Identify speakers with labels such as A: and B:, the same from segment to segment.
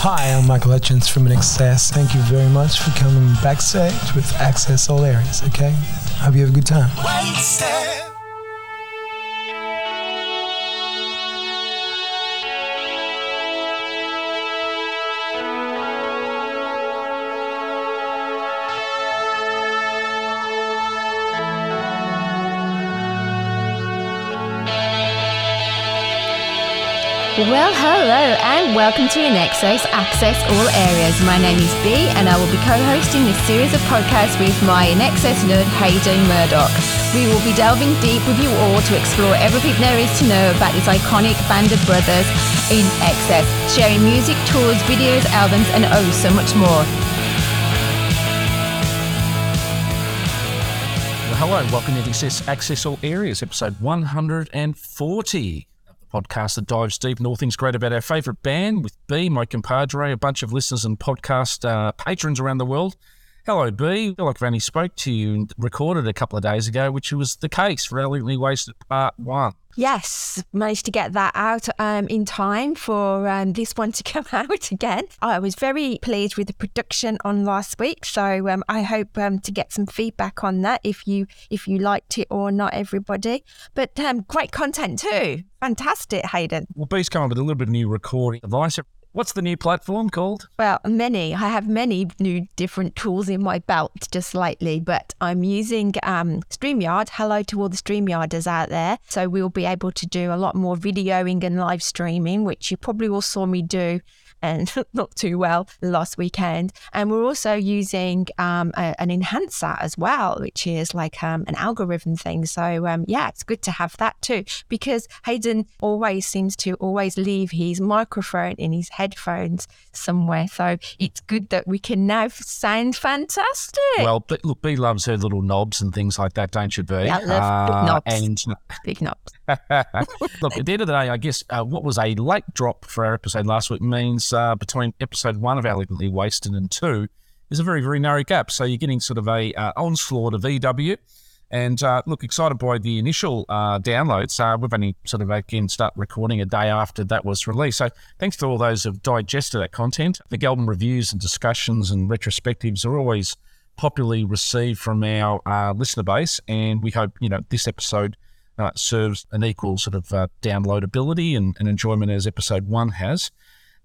A: Hi, I'm Michael Hutchence from INXS. Thank you very much for coming backstage with Access All Areas, okay? Hope you have a good time.
B: Well, hello and welcome to INXS Access All Areas. My name is B and I will be co-hosting this series of podcasts with my INXS nerd Hayden Murdoch. We will be delving deep with you all to explore everything there is to know about this iconic band of brothers in excess, sharing music, tours, videos, albums and oh so much more.
C: Hello, welcome to Access, Access All Areas, episode 140 podcast that dives deep into all things great about our favourite band with B, my compadre, a bunch of listeners and podcast uh, patrons around the world. Hello, B. I feel like only spoke to you and recorded a couple of days ago, which was the case for Elegantly Wasted Part 1.
B: Yes, managed to get that out um, in time for um, this one to come out again. I was very pleased with the production on last week, so um, I hope um, to get some feedback on that if you if you liked it or not, everybody. But um, great content too. Fantastic, Hayden.
C: Well, B's come up with a little bit of new recording device. What's the new platform called?
B: Well, many. I have many new different tools in my belt just lately, but I'm using um, StreamYard. Hello to all the StreamYarders out there. So we'll be able to do a lot more videoing and live streaming, which you probably all saw me do and not too well last weekend. And we're also using um, a, an enhancer as well, which is like um, an algorithm thing. So um, yeah, it's good to have that too because Hayden always seems to always leave his microphone in his headphones somewhere. So it's good that we can now sound fantastic.
C: Well, but look, B loves her little knobs and things like that, don't you, B?
B: Yeah, I love big
C: Uh,
B: knobs.
C: And
B: Big knobs.
C: Look, at the end of the day, I guess uh, what was a late drop for our episode last week means uh, between episode one of Elegantly Wasted and two is a very, very narrow gap. So you're getting sort of a uh, onslaught of EW. And uh, look, excited by the initial uh, downloads. Uh, we've only sort of again start recording a day after that was released. So thanks to all those who've digested that content. The album reviews and discussions and retrospectives are always popularly received from our uh, listener base, and we hope you know this episode uh, serves an equal sort of uh, downloadability and, and enjoyment as episode one has.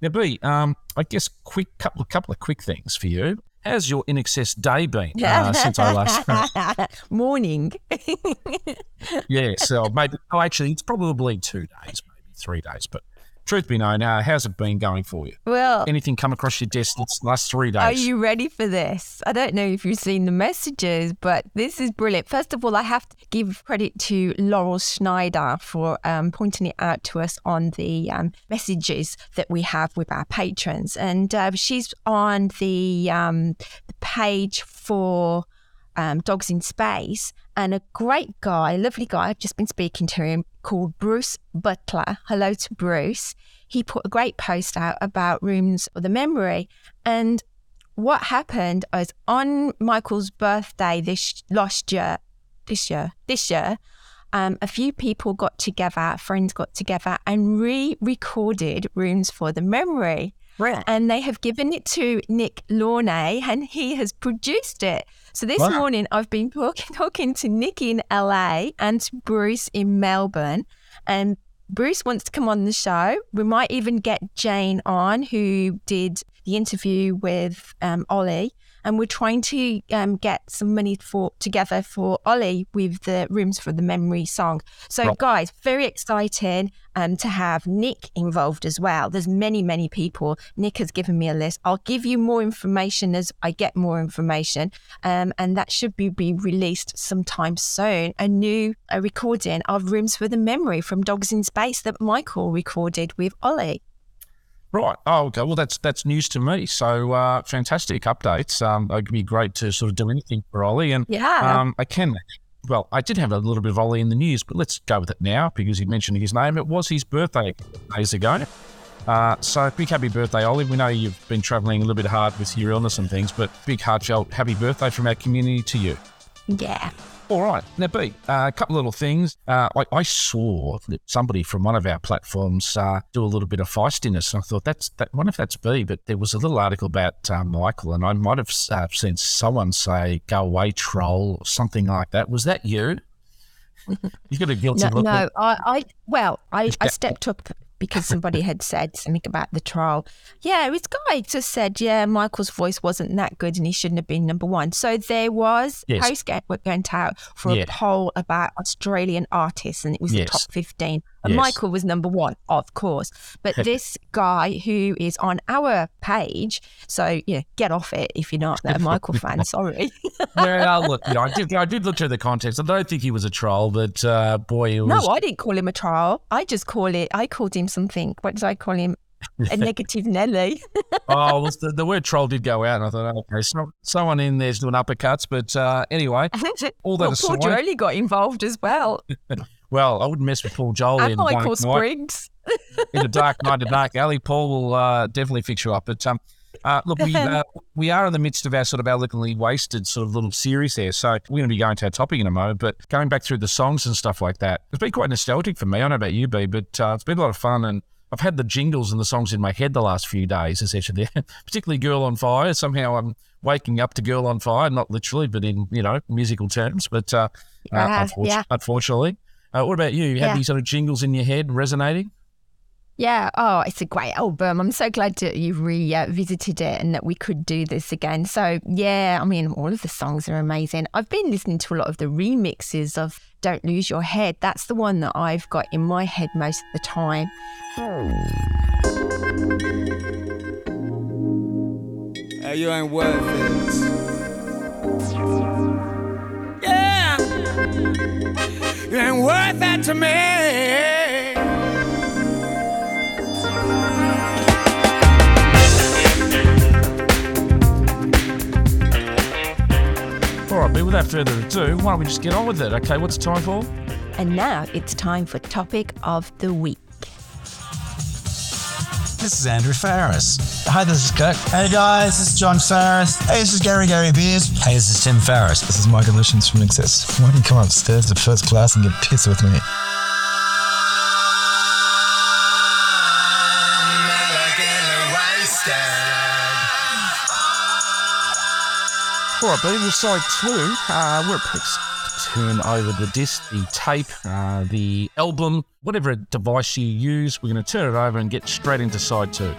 C: Now, B, um, I guess quick couple of couple of quick things for you. How's your INXS day been uh, since I last?
B: Morning.
C: yeah, so maybe. Oh, actually, it's probably two days, maybe three days. But truth be known, uh, how's it been going for you?
B: well,
C: Anything come across your desk this last three days?
B: Are you ready for this? I don't know if you've seen the messages, but this is brilliant. First of all, I have to give credit to Laurel Schneider for um, pointing it out to us on the um, messages that we have with our patrons. And uh, she's on the, um, the page for um, Dogs in Space, and a great guy, lovely guy, I've just been speaking to him, called Bruce Butler. Hello to Bruce. He put a great post out about rooms of the memory. And what happened was on Michael's birthday this last year, this year, this year, um, a few people got together, friends got together and re recorded Rooms for the Memory.
C: Right.
B: And they have given it to Nick Launay and he has produced it. So this
C: Wow.
B: morning I've been talking, talking to Nick in LA and to Bruce in Melbourne. And Bruce wants to come on the show. We might even get Jane on, who did the interview with um, Ollie. And we're trying to um, get some money for together for Ollie with the Rooms for the Memory song. So,
C: Right.
B: guys, very exciting um, to have Nick involved as well. There's many, many people. Nick has given me a list. I'll give you more information as I get more information, um, and that should be, be released sometime soon. A new a recording of Rooms for the Memory from Dogs in Space that Michael recorded with Ollie.
C: Right. Oh, okay. Well, that's that's news to me. So uh, fantastic updates. Um, it'd be great to sort of do anything for Ollie, and
B: Yeah.
C: um, I can. Well, I did have a little bit of Ollie in the news, but let's go with it now because he mentioned his name. It was his birthday a couple of days ago. Uh, so big happy birthday, Ollie. We know you've been travelling a little bit hard with your illness and things, but big heartfelt happy birthday from our community to you.
B: yeah.
C: All right. Now, B, uh, a couple little things. Uh, I, I, saw somebody from one of our platforms uh, do a little bit of feistiness, and I thought, that's that. What if that's B? But there was a little article about uh, Michael, and I might have uh, seen someone say, go away, troll, or something like that. Was that you? you got a guilty
B: no,
C: look.
B: No, I, I, well, I, I stepped up because somebody had said something about the trial. Yeah, this guy just said, yeah, Michael's voice wasn't that good and he shouldn't have been number one. So there was yes. post went out for yeah. a poll about Australian artists and it was yes. the top 15. And yes. Michael was number one, of course. But this guy who is on our page, so yeah, get off it if you're not a Michael fan. Sorry.
C: yeah, look, you know, I did, I did look through the context. I don't think he was a troll, but uh, boy, was...
B: no, I didn't call him a troll. I just call it. I called him something. What did I call him? a negative Nelly.
C: oh, well, the, the, word troll did go out, and I thought, okay, so, someone in there's doing uppercuts. But uh, anyway,
B: all that well, aside, Paul Jolie got involved as well.
C: Well, I wouldn't mess with Paul Joel I
B: and Michael Spriggs.
C: in the dark night, the dark alley. Paul will uh, definitely fix you up. But um, uh, look, we, uh, we are in the midst of our sort of elegantly wasted sort of little series there. So we're going to be going to our topic in a moment. But going back through the songs and stuff like that, it's been quite nostalgic for me. I don't know about you, B, but uh, it's been a lot of fun. And I've had the jingles and the songs in my head the last few days, essentially, particularly Girl on Fire. Somehow I'm waking up to Girl on Fire, not literally, but in, you know, musical terms. But uh, uh, yeah. unfortunately. Uh, what about you? You have yeah. any sort of jingles in your head resonating?
B: Yeah. Oh, it's a great album. I'm so glad that you've revisited it and that we could do this again. So, yeah, I mean, all of the songs are amazing. I've been listening to a lot of the remixes of Don't Lose Your Head. That's the one that I've got in my head most of the time.
D: Hey, you ain't worth it. You ain't worth that to me.
C: All right, but without further ado, why don't we just get on with it? Okay, what's time for?
B: And now it's time for topic of the week.
E: This is Andrew Farriss.
F: Hi, this is Kirk.
G: Hey guys, this is Jon Farriss.
H: Hey, this is Gary Gary Beers.
I: Hey, this is Tim Farriss.
J: This is Michael Hutchence from INXS.
K: Why don't you come upstairs to first class and get pissed with me?
C: All right, baby, side two. Uh, we're turn over the disc, the tape, uh, the album, whatever device you use. We're going to turn it over and get straight into side two.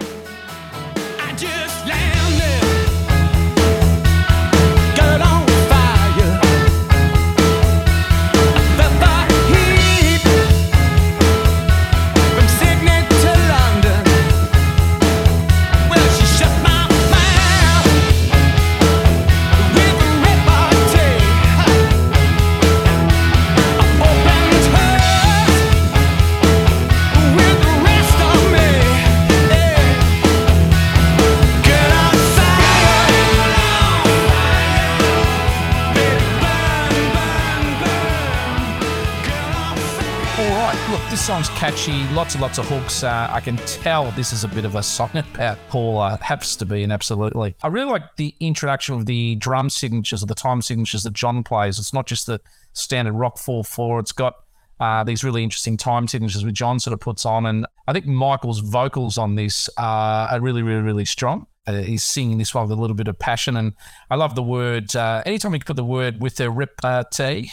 C: Song's catchy, lots and lots of hooks. Uh, I can tell this is a bit of a song about Paul. Uh, happens to be, and absolutely. I really like the introduction of the drum signatures or the time signatures that John plays. It's not just the standard rock 4 4, it's got uh, these really interesting time signatures which John sort of puts on. And I think Michael's vocals on this are really, really, really strong. Uh, he's singing this one with a little bit of passion, and I love the word. Uh, anytime you put the word with the rip T.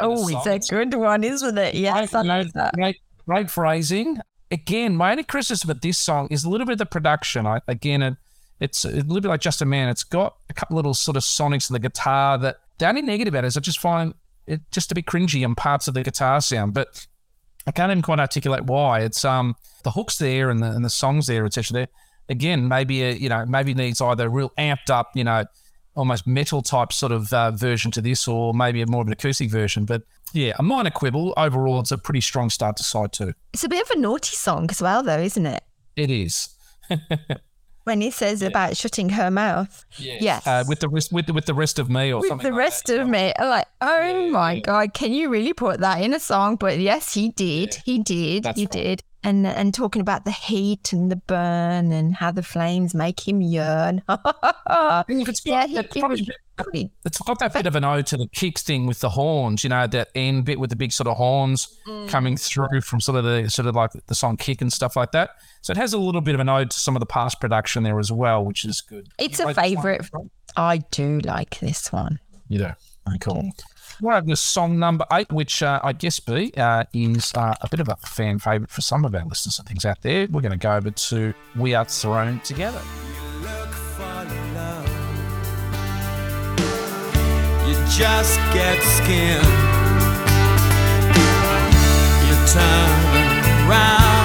B: oh, it's a good one, isn't it? Yes, I, I know that.
C: Great, great phrasing. Again, my only criticism of this song is a little bit of the production. I, again, it, it's a little bit like Just a Man. It's got a couple little sort of sonics in the guitar that the only negative about it is I just find it just a bit cringy in parts of the guitar sound, but I can't even quite articulate why. It's um the hooks there and the and the songs there, etc. There again, maybe a, you know maybe needs either real amped up, you know, almost metal type sort of uh, version to this, or maybe a more of an acoustic version. But yeah, a minor quibble. Overall, it's a pretty strong start to side two.
B: It's a bit of a naughty song as well, though, isn't it?
C: It is.
B: when he says yeah. about shutting her mouth. Yes. yes.
C: Uh, with the rest, with the, with the rest of me or
B: with
C: something.
B: the rest of me, like, oh yeah, my yeah. god, can you really put that in a song? But yes, he did. He did. That's he right. did. And and talking about the heat and the burn and how the flames make him yearn.
C: Mm, it's, yeah, it's, probably. It's got that bit of an ode to the kicks thing with the horns, you know, that end bit with the big sort of horns mm. coming through from sort of the sort of like the song kick and stuff like that. So it has a little bit of an ode to some of the past production there as well, which is good.
B: It's
C: You
B: a
C: like this one?
B: favourite. I do like this one.
C: You do. Cool. Well, the song number eight, which uh, I guess B uh, is uh, a bit of a fan favourite for some of our listeners and things out there. We're going to go over to We Are Thrown Together.
D: just get. You turn around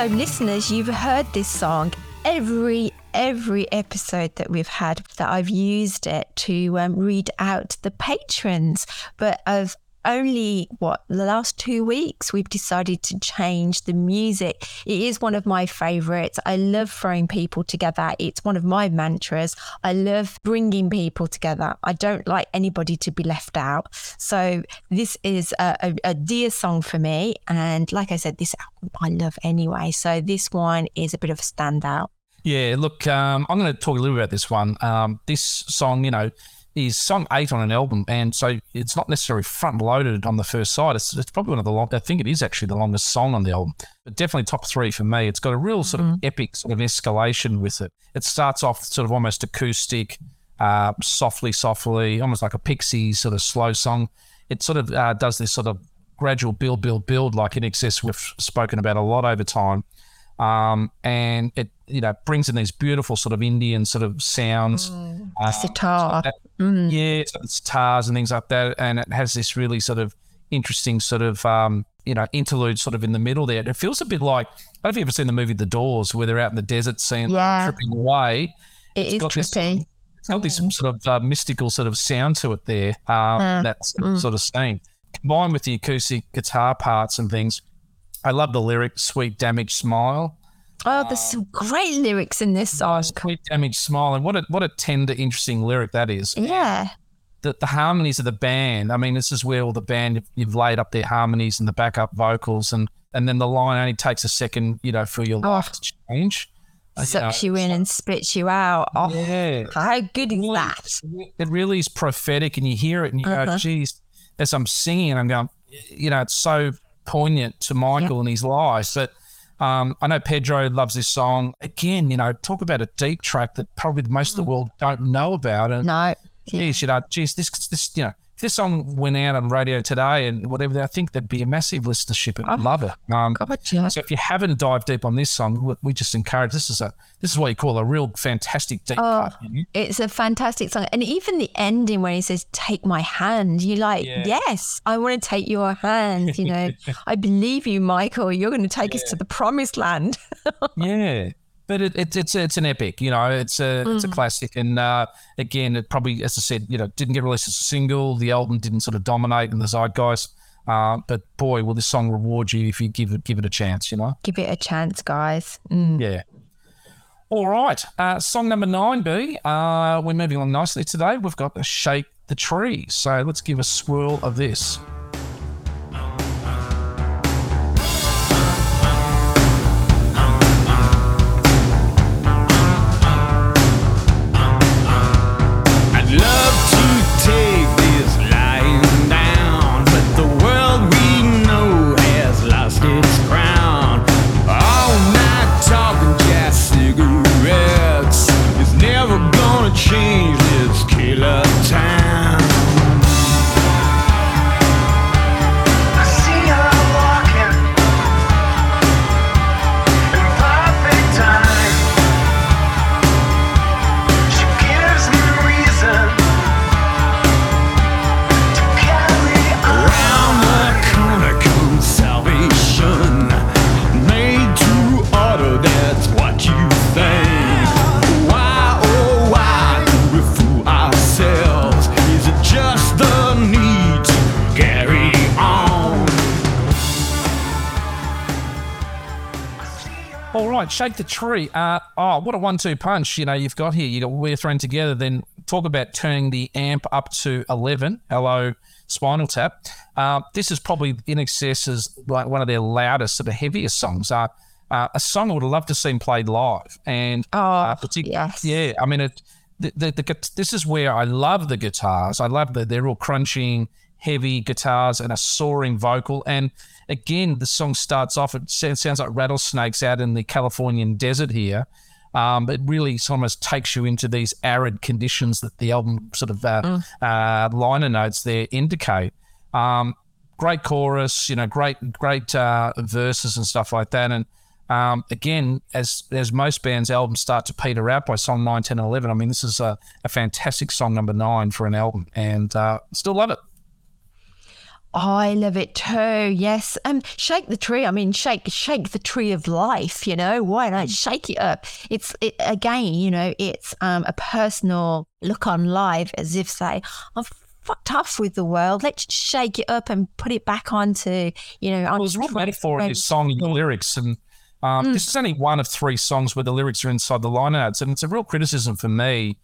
B: so listeners, you've heard this song every every episode that we've had that I've used it to um, read out the patrons, but of only what the last two weeks we've decided to change the music. It is one of my favorites. I love throwing people together. It's one of my mantras. I love bringing people together. I don't like anybody to be left out. So this is a, a, a dear song for me. And like i said this album i love anyway. So this one is a bit of a standout.
C: Yeah, look, um, I'm going to talk a little bit about this one. Um, this song, you know, is song eight on an album, and so it's not necessarily front loaded on the first side. It's, it's probably one of the long. I think it is actually the longest song on the album, but definitely top three for me. It's got a real sort of epic sort of escalation with it. It starts off sort of almost acoustic, uh, softly, softly, almost like a Pixies sort of slow song. It sort of uh, does this sort of gradual build, build, build, like INXS we've spoken about a lot over time. Um, and it, you know, brings in these beautiful sort of Indian sort of sounds. Uh,
B: sitar
C: that- Yeah, sitars and things like that, and it has this really sort of interesting sort of um, you know interlude sort of in the middle there. It feels a bit like I don't know if you've ever seen the movie The Doors, where they're out in the desert scene,
B: Yeah.
C: tripping away.
B: it is
C: got this- It's got this sort of uh, mystical sort of sound to it there. Um, that sort of scene combined with the acoustic guitar parts and things. I love the lyric "Sweet Damaged Smile."
B: Oh there's some great lyrics in this song
C: Sweet damaged smile, and what a what a tender, interesting lyric that is.
B: yeah
C: The, the harmonies of the band. I mean, this is where all the band you've laid up their harmonies and the backup vocals, and and then the line only takes a second, you know, for your
B: Oh.
C: life to change. Uh,
B: sucks
C: know,
B: you in and spits you out oh
C: Yeah,
B: how good is that
C: it really is prophetic, and you hear it, and you
B: Uh-huh.
C: go, "Geez," as I'm singing, I'm going, you know, it's so poignant to Michael and his life. But um, I know Pedro loves this song. Again, you know, talk about a deep track that probably most of the world don't know about, and
B: no
C: geez, you know, geez, this, this, you know, this song went out on radio today and whatever, I think there'd be a massive listenership. I'd love it. Um,
B: Gotcha.
C: so if you haven't dived deep on this song, we- just encourage. This is a this is what you call a real fantastic deep
B: Oh.
C: cut. you know?
B: It's a fantastic song. And even the ending where he says, Take my hand, you're like,
C: Yeah.
B: Yes, I want to take your hand. You know, I believe you, Michael. You're going to take us to the promised land.
C: Yeah. But it, it, it's it's an epic, you know. It's a it's a classic, and uh, again, it probably, as I said, you know, didn't get released as a single. The album didn't sort of dominate in the zeitgeist, uh, but boy, will this song reward you if you give it give it a chance, you know.
B: Give it a chance, guys. Mm.
C: Yeah. All right. Uh, song number nine, B. Uh, we're moving along nicely today. We've got Shake the Tree. So let's give a swirl of this. Shake the tree. Uh, oh, what a one-two punch! You know, you've got here. You got we're thrown together. Then talk about turning the amp up to eleven. Hello, Spinal Tap. Uh, this is probably INXS as like one of their loudest, sort of heaviest songs. Uh, uh, a song I would have loved to see played live, and
B: Oh,
C: uh,
B: yes.
C: yeah. I mean, it, the, the, the this is where I love the guitars. I love that they're all crunching, heavy guitars and a soaring vocal. And again, the song starts off. It sounds, like rattlesnakes out in the Californian desert here. Um, it really almost takes you into these arid conditions that the album sort of uh, uh, liner notes there indicate. Um, great chorus, you know, great great uh, verses and stuff like that. And um, again, as as most bands' albums start to peter out by song 9, 10, and 11, I mean, this is a, a fantastic song number nine for an album, and uh, still love it.
B: I love it too. Yes. Um, shake the tree. I mean, shake, shake the tree of life. You know, why not shake it up? It's it, again, you know, it's um a personal look on life, as if say, I've fucked off with the world. Let's shake it up and put it back onto, you know,
C: Well, there's real
B: 20
C: metaphor in this song and the lyrics, and um, this is only one of three songs where the lyrics are inside the liner notes, and it's a real criticism for me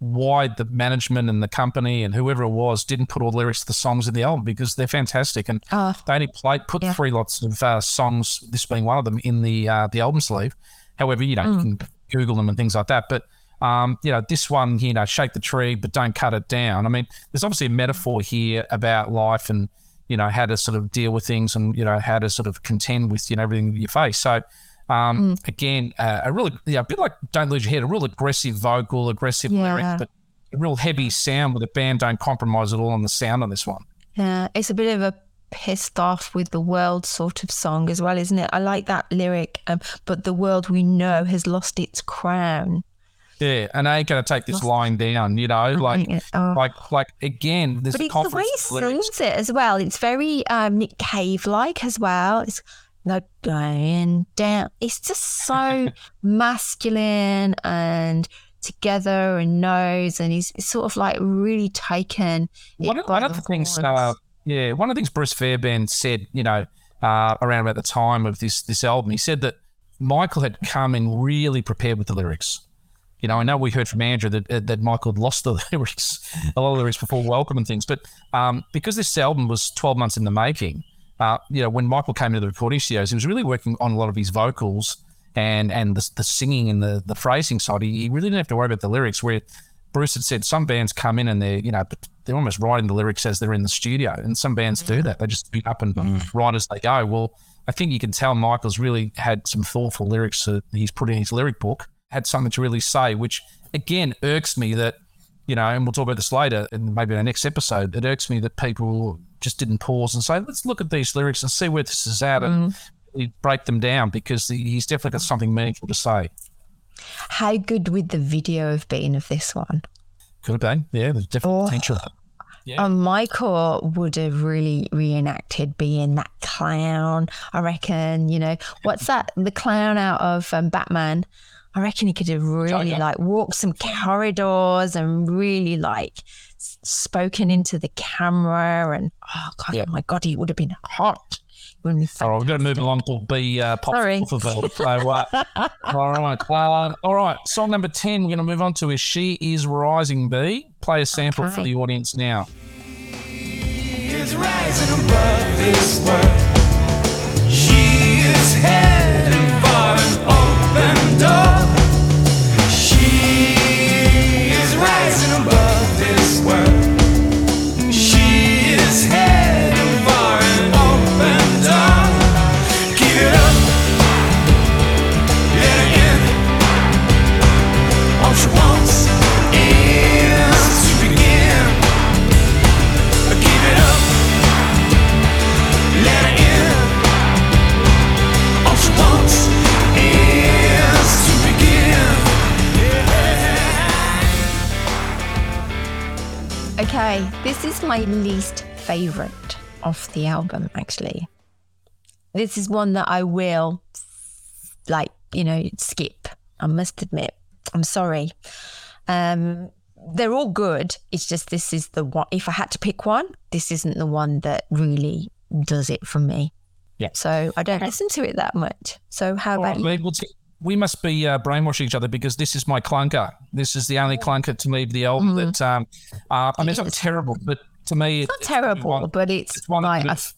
C: why the management and the company and whoever it was didn't put all the lyrics to the songs in the album because they're fantastic, and
B: Oh.
C: they only played put
B: Yeah.
C: three lots of uh, songs, this being one of them, in the uh, the album sleeve. However, you know you can Google them and things like that, but. Um, you know, this one, you know, shake the tree, but don't cut it down. I mean, there's obviously a metaphor here about life and, you know, how to sort of deal with things and, you know, how to sort of contend with, you know, everything you face. So, um, again, uh, a really, yeah, a bit like Don't Lose Your Head, a real aggressive vocal, aggressive
B: Yeah.
C: lyric, but a real heavy sound with the band don't compromise at all on the sound on this one.
B: Yeah, it's a bit of a pissed off with the world sort of song as well, isn't it? I like that lyric, um, but the world we know has lost its crown.
C: Yeah, and I ain't gonna take this line down, you know, like.
B: Oh.
C: like, like again, there's
B: But it's the way he
C: confidence. in the lyrics.
B: sings it as well. It's very um, Nick Cave like as well. It's like going down. It's just so masculine and together and knows, and he's sort of like really taken.
C: One of, one of the things, uh, yeah, one of the things Bruce Fairbairn said, you know, uh, around about the time of this this album, he said that Michael had come in really prepared with the lyrics. You know, I know we heard from Andrew that uh, that Michael had lost the lyrics, a lot of lyrics before Welcome and things, but um, because this album was 12 months in the making, uh, you know, when Michael came into the recording studios, he was really working on a lot of his vocals and and the, the singing and the the phrasing side. He, he really didn't have to worry about the lyrics. Where Bruce had said some bands come in and they're you know they're almost writing the lyrics as they're in the studio, and some bands do that. They just beat up and write as they go. Well, I think you can tell Michael's really had some thoughtful lyrics that he's put in his lyric book. Had something to really say, which again irks me that you know, and we'll talk about this later, and maybe in the next episode. It irks me that people just didn't pause and say, "Let's look at these lyrics and see where this is at," and really break them down because he's definitely got something meaningful to say.
B: How good would the video have been of this one?
C: Could have been, yeah. There's definitely
B: Oh.
C: potential. Yeah.
B: Um, Michael would have really reenacted being that clown. I reckon, you know, what's that? The clown out of um, Batman. I reckon he could have really
C: Joker.
B: like walked some corridors and really like spoken into the camera. And oh god,
C: Yeah.
B: my god, he would have been hot. When we
C: All right, we've got to move along to B uh, pop
B: Sorry.
C: off of it. So, uh, all right, all right. Song number ten. We're going to move on to is "She Is Rising." B. Play a sample for the audience now.
D: is rising above this world. She is heading for an open door.
B: My least favorite of the album, actually. This is one that I will, like, you know, skip. I must admit. I'm sorry. Um, they're all good. It's just this is the one. If I had to pick one, this isn't the one that really does it for me.
C: Yeah.
B: So I don't listen to it that much. So how
C: All right,
B: about you?
C: We'll, t- we must be uh, brainwashing each other because this is my clunker. This is the only clunker to leave the album
B: Mm-hmm.
C: that um, uh, I mean it's not terrible, but to me
B: It's not terrible,
C: one-
B: but it's,
C: it's one
B: like
C: that-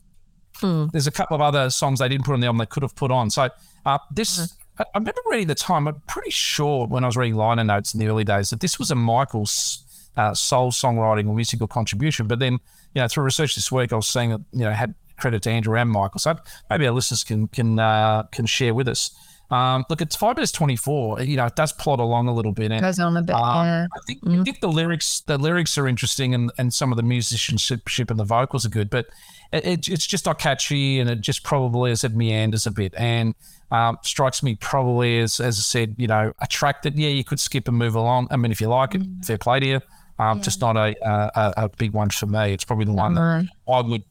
B: a-
C: there's a couple of other songs they didn't put on the album they could have put on. So uh, this,
B: Mm-hmm.
C: I, I remember reading the time. I'm pretty sure when I was reading liner notes in the early days that this was a Michael's uh, soul songwriting or musical contribution. But then, you know, through research this week, I was seeing that you know had credit to Andrew and Michael. So maybe our listeners can can uh, can share with us. Um, look, it's five minutes twenty four. You know, it does plot along a little bit. And,
B: goes on a bit.
C: um,
B: yeah.
C: I think I think the lyrics the lyrics are interesting and, and some of the musicianship and the vocals are good, but it, it, it's just not catchy and it just probably as it meanders a bit and um, strikes me probably as as I said, you know, a track that yeah you could skip and move along. I mean, if you like it, fair play to you. Um, Just not a, a a big one for me. It's probably the one that I would.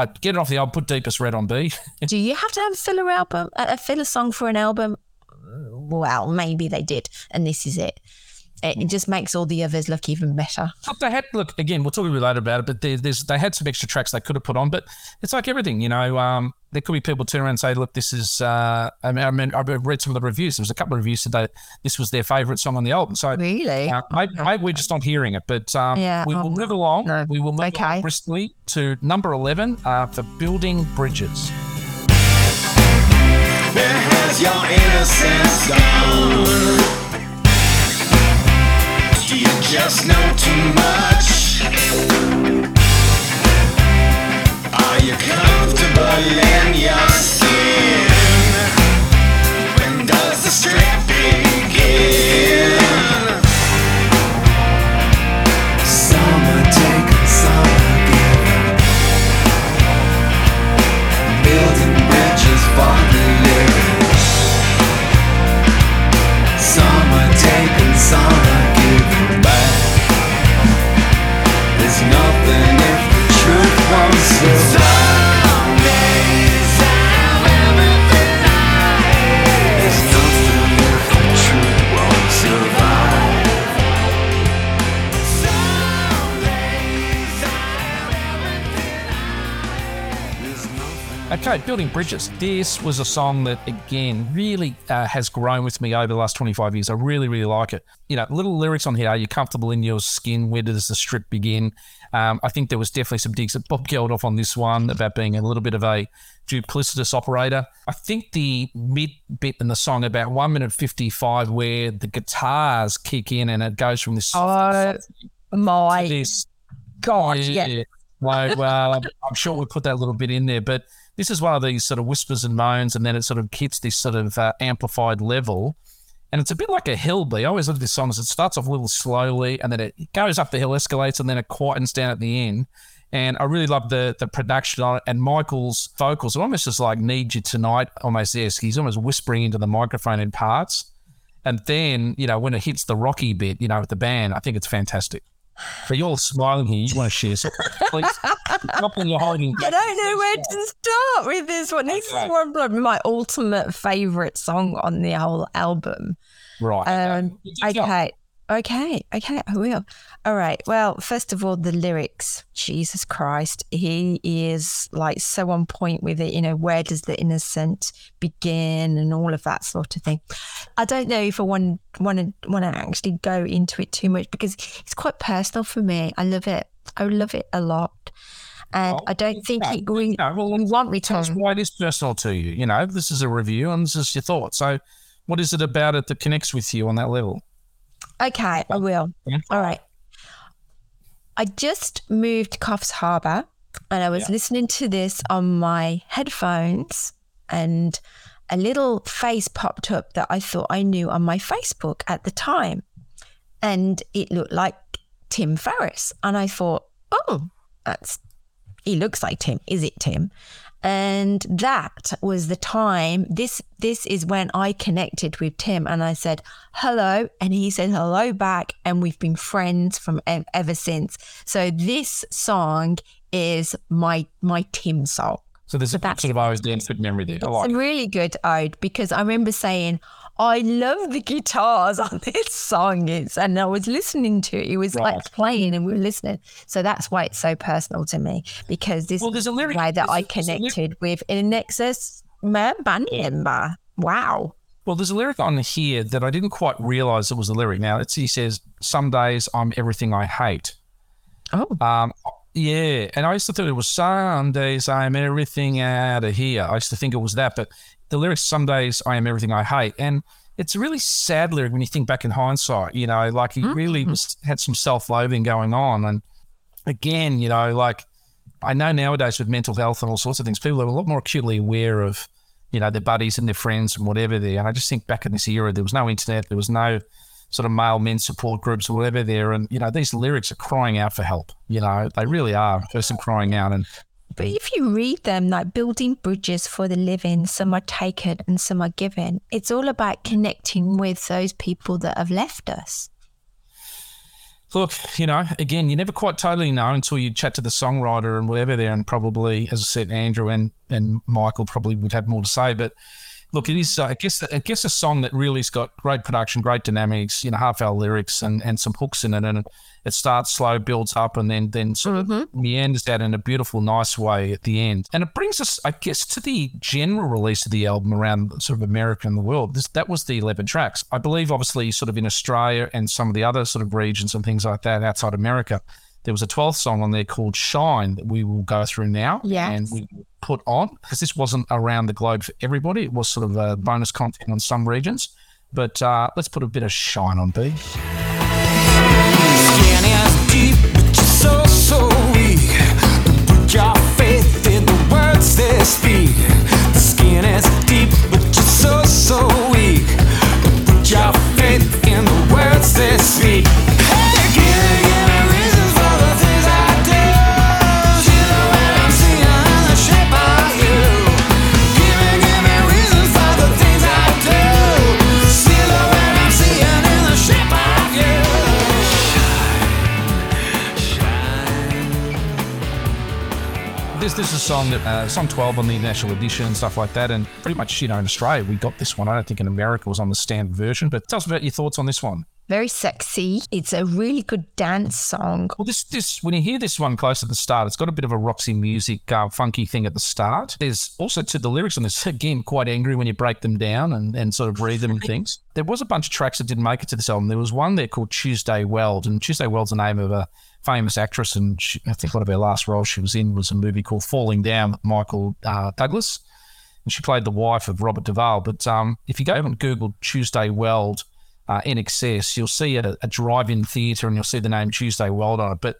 C: I'd get it off the album, put Deepest Red on B.
B: Do you have to have a filler album, a filler song for an album? Well, maybe they did, and this is it. It it just makes all the others look even better.
C: Look, they had look again. We'll talk a bit later about it, but there, there's they had some extra tracks they could have put on. But it's like everything, you know. Um, there could be people turn around and say, "Look, this is." Uh, I mean, I mean, I've read some of the reviews. There was a couple of reviews said that this was their favourite song on the album. So
B: Really?
C: uh, maybe, maybe we're just not hearing it. But um,
B: Yeah,
C: we will
B: oh,
C: move along.
B: no.
C: We will move
B: Okay.
C: briskly to number eleven uh, for building bridges.
D: Where has your innocence gone? Do you just know too much? Are you comfortable in your skin? When does the strip begin? Some are taken, some. Building bridges for the living. Some are taken,
C: Okay, Building Bridges. This was a song that, again, really uh, has grown with me over the last 25 years. I really, really like it. You know, little lyrics on here. Are you comfortable in your skin? Where does the strip begin? Um, I think there was definitely some digs at Bob Geldof on this one about being a little bit of a duplicitous operator. I think the mid bit in the song, about 1 minute 55, where the guitars kick in and it goes from this
B: Oh my
C: this
B: god! Yeah.
C: yeah. Well, well, I'm, sure we put that little bit in there, but this is one of these sort of whispers and moans, and then it sort of hits this sort of uh, amplified level. And it's a bit like a hill beat. I always love this song as it starts off a little slowly, and then it goes up the hill, escalates, and then it quietens down at the end. And I really love the the production on it and Michael's vocals. It almost just like "Need You Tonight." Almost yes, he's almost whispering into the microphone in parts. And then you know when it hits the rocky bit, you know with the band, I think it's fantastic. So you're all smiling here. You want to share something? Please stop when you're hiding.
B: I don't know where to start with this one. This
C: Okay.
B: is one of my ultimate favorite song on the whole album.
C: Right.
B: Um,
C: okay.
B: okay. Okay. Okay. I will. All right. Well, first of all, the lyrics. Jesus Christ. He is like so on point with it. You know, where does the innocent begin and all of that sort of thing. I don't know if I want want to want to actually go into it too much because it's quite personal for me. I love it. I love it a lot. And
C: Oh,
B: I don't think
C: no,
B: it really
C: No, well,
B: you want me to.
C: why it is personal to you. You know, this is a review and this is your thoughts. So, what is it about it that connects with you on that level?
B: Okay, I will.
C: Yeah.
B: All right. I just moved to Coffs Harbour and I was listening to this on my headphones and a little face popped up that I thought I knew on my Facebook at the time. And it looked like Tim Farriss. And I thought, oh, that's he looks like Tim. Is it Tim? And that was the time. This this is when I connected with Tim, and I said hello, and he said hello back, and we've been friends from ev- ever since. So this song is my my Tim song.
C: So this a
B: that's-
C: sort of always dance good memory there. I
B: It's a really good ode because I remember saying, I love the guitars on this song. It's and I was listening to it. It was
C: Right.
B: like playing and we were listening. So that's why it's so personal to me because this
C: Well, there's a lyric-
B: way that I
C: there's- there's a lyric-
B: connected with INXS man band member. Wow.
C: Well, there's a lyric on here that I didn't quite realize it was a lyric. Now, it's, he says, Some days I'm everything I hate.
B: Oh.
C: Um, yeah. And I used to think it was Some days I'm everything out of here. I used to think it was that. But the lyrics, Some days I am everything I hate. And it's a really sad lyric when you think back in hindsight. You know, like he really mm-hmm. was, had some self loathing going on. And again, you know, like I know nowadays with mental health and all sorts of things, people are a lot more acutely aware of, you know, their buddies and their friends and whatever there. And I just think back in this era, there was no internet, there was no sort of male men support groups or whatever there. And, you know, these lyrics are crying out for help. You know, they really are. Person crying out. And
B: But if you read them, like building bridges for the living, some are taken and some are given, it's all about connecting with those people that have left us.
C: Look, you know, again, you never quite totally know until you chat to the songwriter and whatever there, and probably, as I said, Andrew and and Michael probably would have more to say. But look, it is, uh, I guess, I guess a song that really's got great production, great dynamics, you know, half hour lyrics and and some hooks in it, and it starts slow, builds up, and then then sort of meanders out in a beautiful, nice way at the end. And it brings us, I guess, to the general release of the album around sort of America and the world. This, that was the 11 tracks. I believe, obviously, sort of in Australia and some of the other sort of regions and things like that outside America, there was a 12th song on there called Shine that we will go through now.
B: Yes.
C: And we put on because this wasn't around the globe for everybody. It was sort of a bonus content on some regions. But uh, let's put a bit of Shine on B.
D: Skin is deep,
C: This is a song that uh, song twelve on the national edition and stuff like that, and pretty much you know in Australia we got this one. I don't think in America was on the standard version. But tell us about your thoughts on this one.
B: Very sexy. It's a really good dance song.
C: Well, this this when you hear this one close to the start, it's got a bit of a Roxy music uh, funky thing at the start. There's also to the lyrics on this again quite angry when you break them down and, and sort of read them and things. There was a bunch of tracks that didn't make it to this album. There was one there called Tuesday Weld, and Tuesday Weld's the name of a famous actress, and she, I think one of her last roles she was in was a movie called Falling Down with Michael uh, Douglas, and she played the wife of Robert Duvall. But um, if you go and Google Tuesday Weld uh, INXS, you'll see a, a drive-in theatre and you'll see the name Tuesday Weld on it. But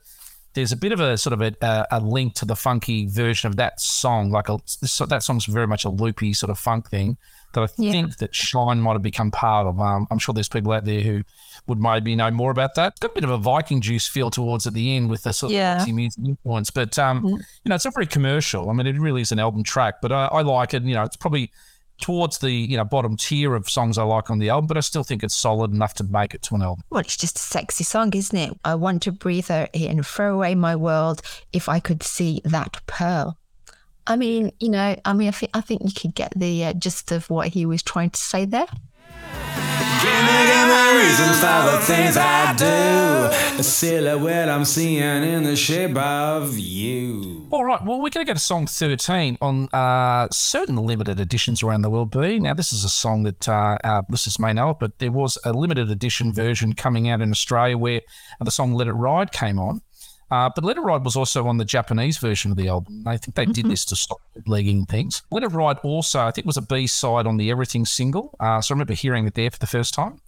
C: there's a bit of a sort of a, a, a link to the funky version of that song. Like a, this, that song's very much a loopy sort of funk thing that I
B: Yeah.
C: think that Shine might have become part of. Um, I'm sure there's people out there who would maybe know more about that. Got a bit of a Viking juice feel towards at the end with the sort
B: Yeah.
C: of music influence, but um, you know, it's not very commercial. I mean, it really is an album track, but I, I like it. You know, it's probably towards the you know bottom tier of songs I like on the album, but I still think it's solid enough to make it to an album.
B: Well, it's just a sexy song, isn't it? I want to breathe her in, throw away my world if I could see that pearl. I mean, you know, I mean, I think, I think you could get the uh, gist of what he was trying to say there.
D: Reasons for the things I do. A silhouette I'm seeing in the shape of you.
C: All right, well, we're going to go to song 13 on uh, certain limited editions around the world. B. Now, this is a song that uh, our listeners may know but there was a limited edition version coming out in Australia where the song Let It Ride came on. Uh, but Let It Ride was also on the Japanese version of the album. I think they did this to stop legging things. Let It Ride also, I think, was a B side on the Everything single. Uh, so I remember hearing it there for the first time.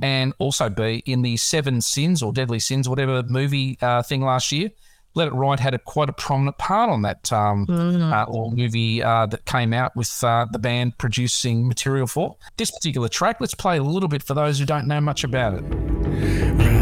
C: And also B in the Seven Sins or Deadly Sins, whatever movie uh, thing last year. Let It Ride had a quite a prominent part on that um, uh, or movie uh, that came out with uh, the band producing material for this particular track. Let's play a little bit for those who don't know much about it.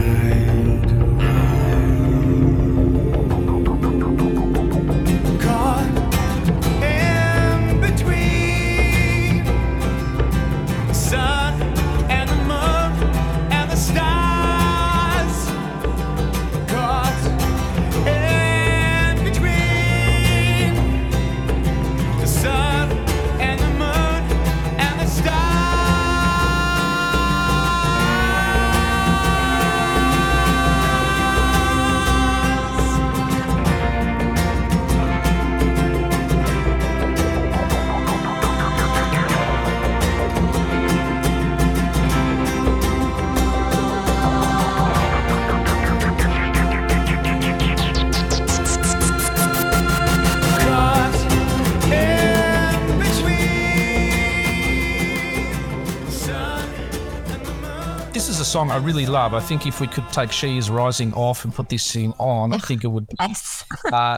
C: Song I really love. I think if we could take She Is Rising off and put this thing on, I think it would be
B: Yes.
C: uh,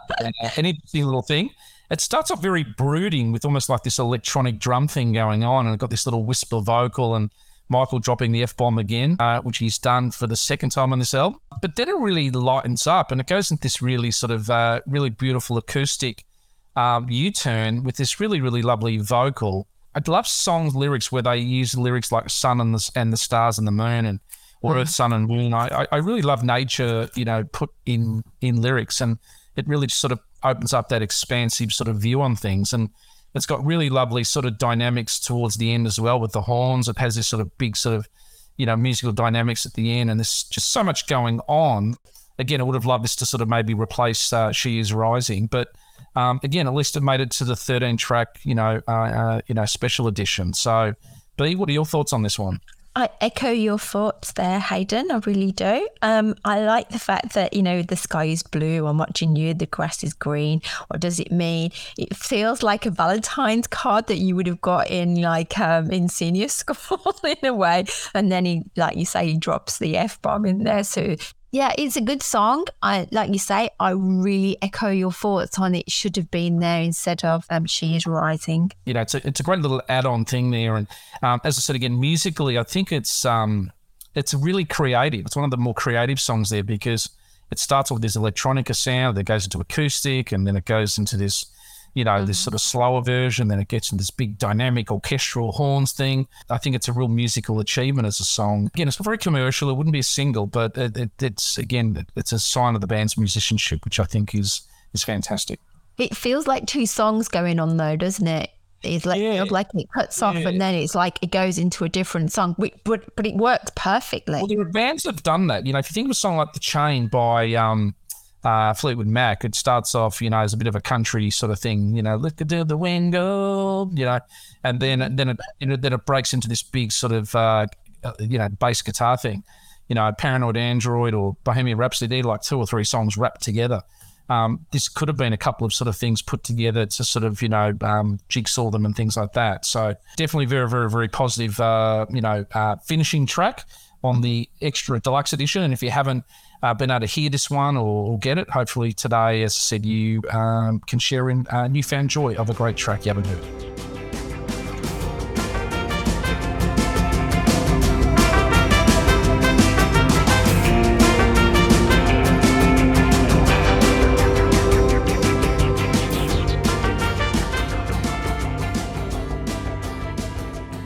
C: an interesting little thing. It starts off very brooding with almost like this electronic drum thing going on, and it got this little whisper vocal and Michael dropping the F bomb again, uh, which he's done for the second time on this album. But then it really lightens up and it goes into this really sort of uh, really beautiful acoustic um, U turn with this really, really lovely vocal. I love songs lyrics where they use lyrics like sun and the, and the stars and the moon and or earth, sun and moon. I, I- I really love nature, you know, put in in lyrics and it really just sort of opens up that expansive sort of view on things and it's got really lovely sort of dynamics towards the end as well with the horns. It has this sort of big sort of, you know, musical dynamics at the end and there's just so much going on. Again, I would have loved this to sort of maybe replace uh, She Is Rising, but um, again, at least it made it to the 13 track, you know, uh, uh, you know, special edition. So, B, what are your thoughts on this one?
B: I echo your thoughts there, Hayden. I really do. Um, I like the fact that you know the sky is blue. I'm watching you. The grass is green. What does it mean? It feels like a Valentine's card that you would have got in like um, in senior school in a way. And then he, like you say, he drops the f bomb in there. So yeah, it's a good song. I like you say. I really echo your thoughts on it. Should have been there instead of um, she is rising.
C: you know, it's a, it's a great little add-on thing there. And um, as I said again, musically, I think it's um, it's really creative. It's one of the more creative songs there because it starts off with this electronica sound, that goes into acoustic, and then it goes into this, you know, this sort of slower version. Then it gets into this big dynamic orchestral horns thing. I think it's a real musical achievement as a song. Again, it's not very commercial. It wouldn't be a single, but it, it, it's again, it's a sign of the band's musicianship, which I think is is fantastic.
B: It feels like two songs going on though, doesn't it? It's like
C: Yeah.
B: like it cuts off and then it's like it goes into a different song, but but, but it works perfectly.
C: Well, are bands have done that. You know, if you think of a song like "The Chain" by um, uh, Fleetwood Mac, it starts off, you know, as a bit of a country sort of thing. You know, look at the wind go, you know, and then then it you know, then it breaks into this big sort of uh, you know bass guitar thing. You know, Paranoid Android or Bohemian Rhapsody, like two or three songs wrapped together. Um, this could have been a couple of sort of things put together to sort of you know um, jigsaw them and things like that. So definitely very very very positive uh, you know uh, finishing track on the extra deluxe edition. And if you haven't uh, been able to hear this one or, or get it, hopefully today, as I said, you um, can share in uh, newfound joy of a great track you haven't heard.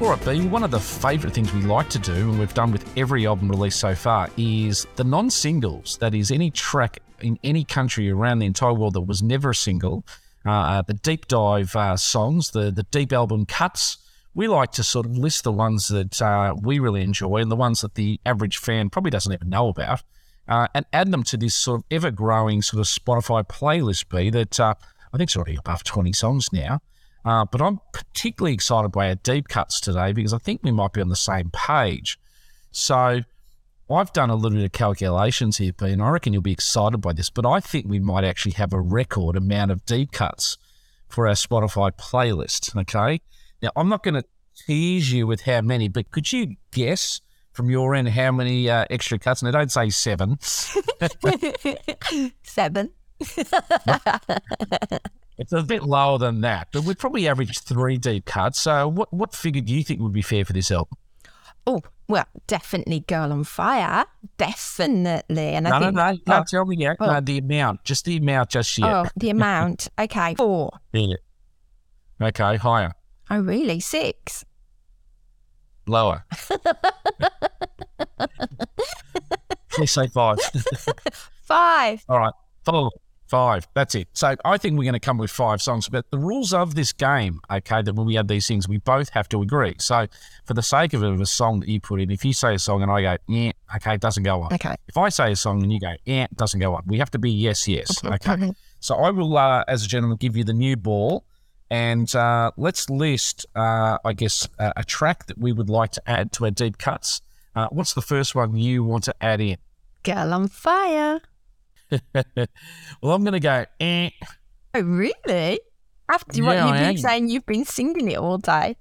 C: All right, B, one of the favourite things we like to do, and we've done with every album released so far, is the non singles. That is, any track in any country around the entire world that was never a single. Uh, the deep dive uh, songs, the, the deep album cuts. We like to sort of list the ones that uh, we really enjoy and the ones that the average fan probably doesn't even know about, uh, and add them to this sort of ever growing sort of Spotify playlist, B, that uh, I think it's already above 20 songs now. Uh, but I'm particularly excited by our deep cuts today because I think we might be on the same page. So I've done a little bit of calculations here, P, and I reckon you'll be excited by this. But I think we might actually have a record amount of deep cuts for our Spotify playlist. Okay. Now, I'm not going to tease you with how many, but could you guess from your end how many uh, extra cuts? And I don't say seven.
B: Seven.
C: It's a bit lower than that, but we'd probably average three deep cuts. So, what, what figure do you think would be fair for this album?
B: Oh, well, definitely Girl on Fire. Definitely. And I
C: No, no,
B: think
C: no,
B: oh,
C: no, tell me yet.
B: oh.
C: No, the amount, just the amount, just yet.
B: oh, the amount. Okay. Four.
C: Yeah. Okay, higher,
B: Oh really? Six.
C: lower. Please say five.
B: Five.
C: All right, four, five. That's it. So I think we're going to come with five songs. But the rules of this game, okay, that when we add these things, we both have to agree. So for the sake of it, of a song that you put in, if you say a song and I go, yeah, okay, it doesn't go on.
B: Okay.
C: If I say a song and you go, yeah, it doesn't go on. We have to be yes, yes. Okay. So I will, uh, as a gentleman, give you the new ball. And uh, let's list, uh, I guess, a track that we would like to add to our deep cuts. Uh, what's the first one you want to add in?
B: Girl on Fire.
C: well, I'm going to go, eh.
B: Oh really? After
C: Yeah,
B: what
C: I
B: you've been
C: am.
B: saying, you've been singing it all day.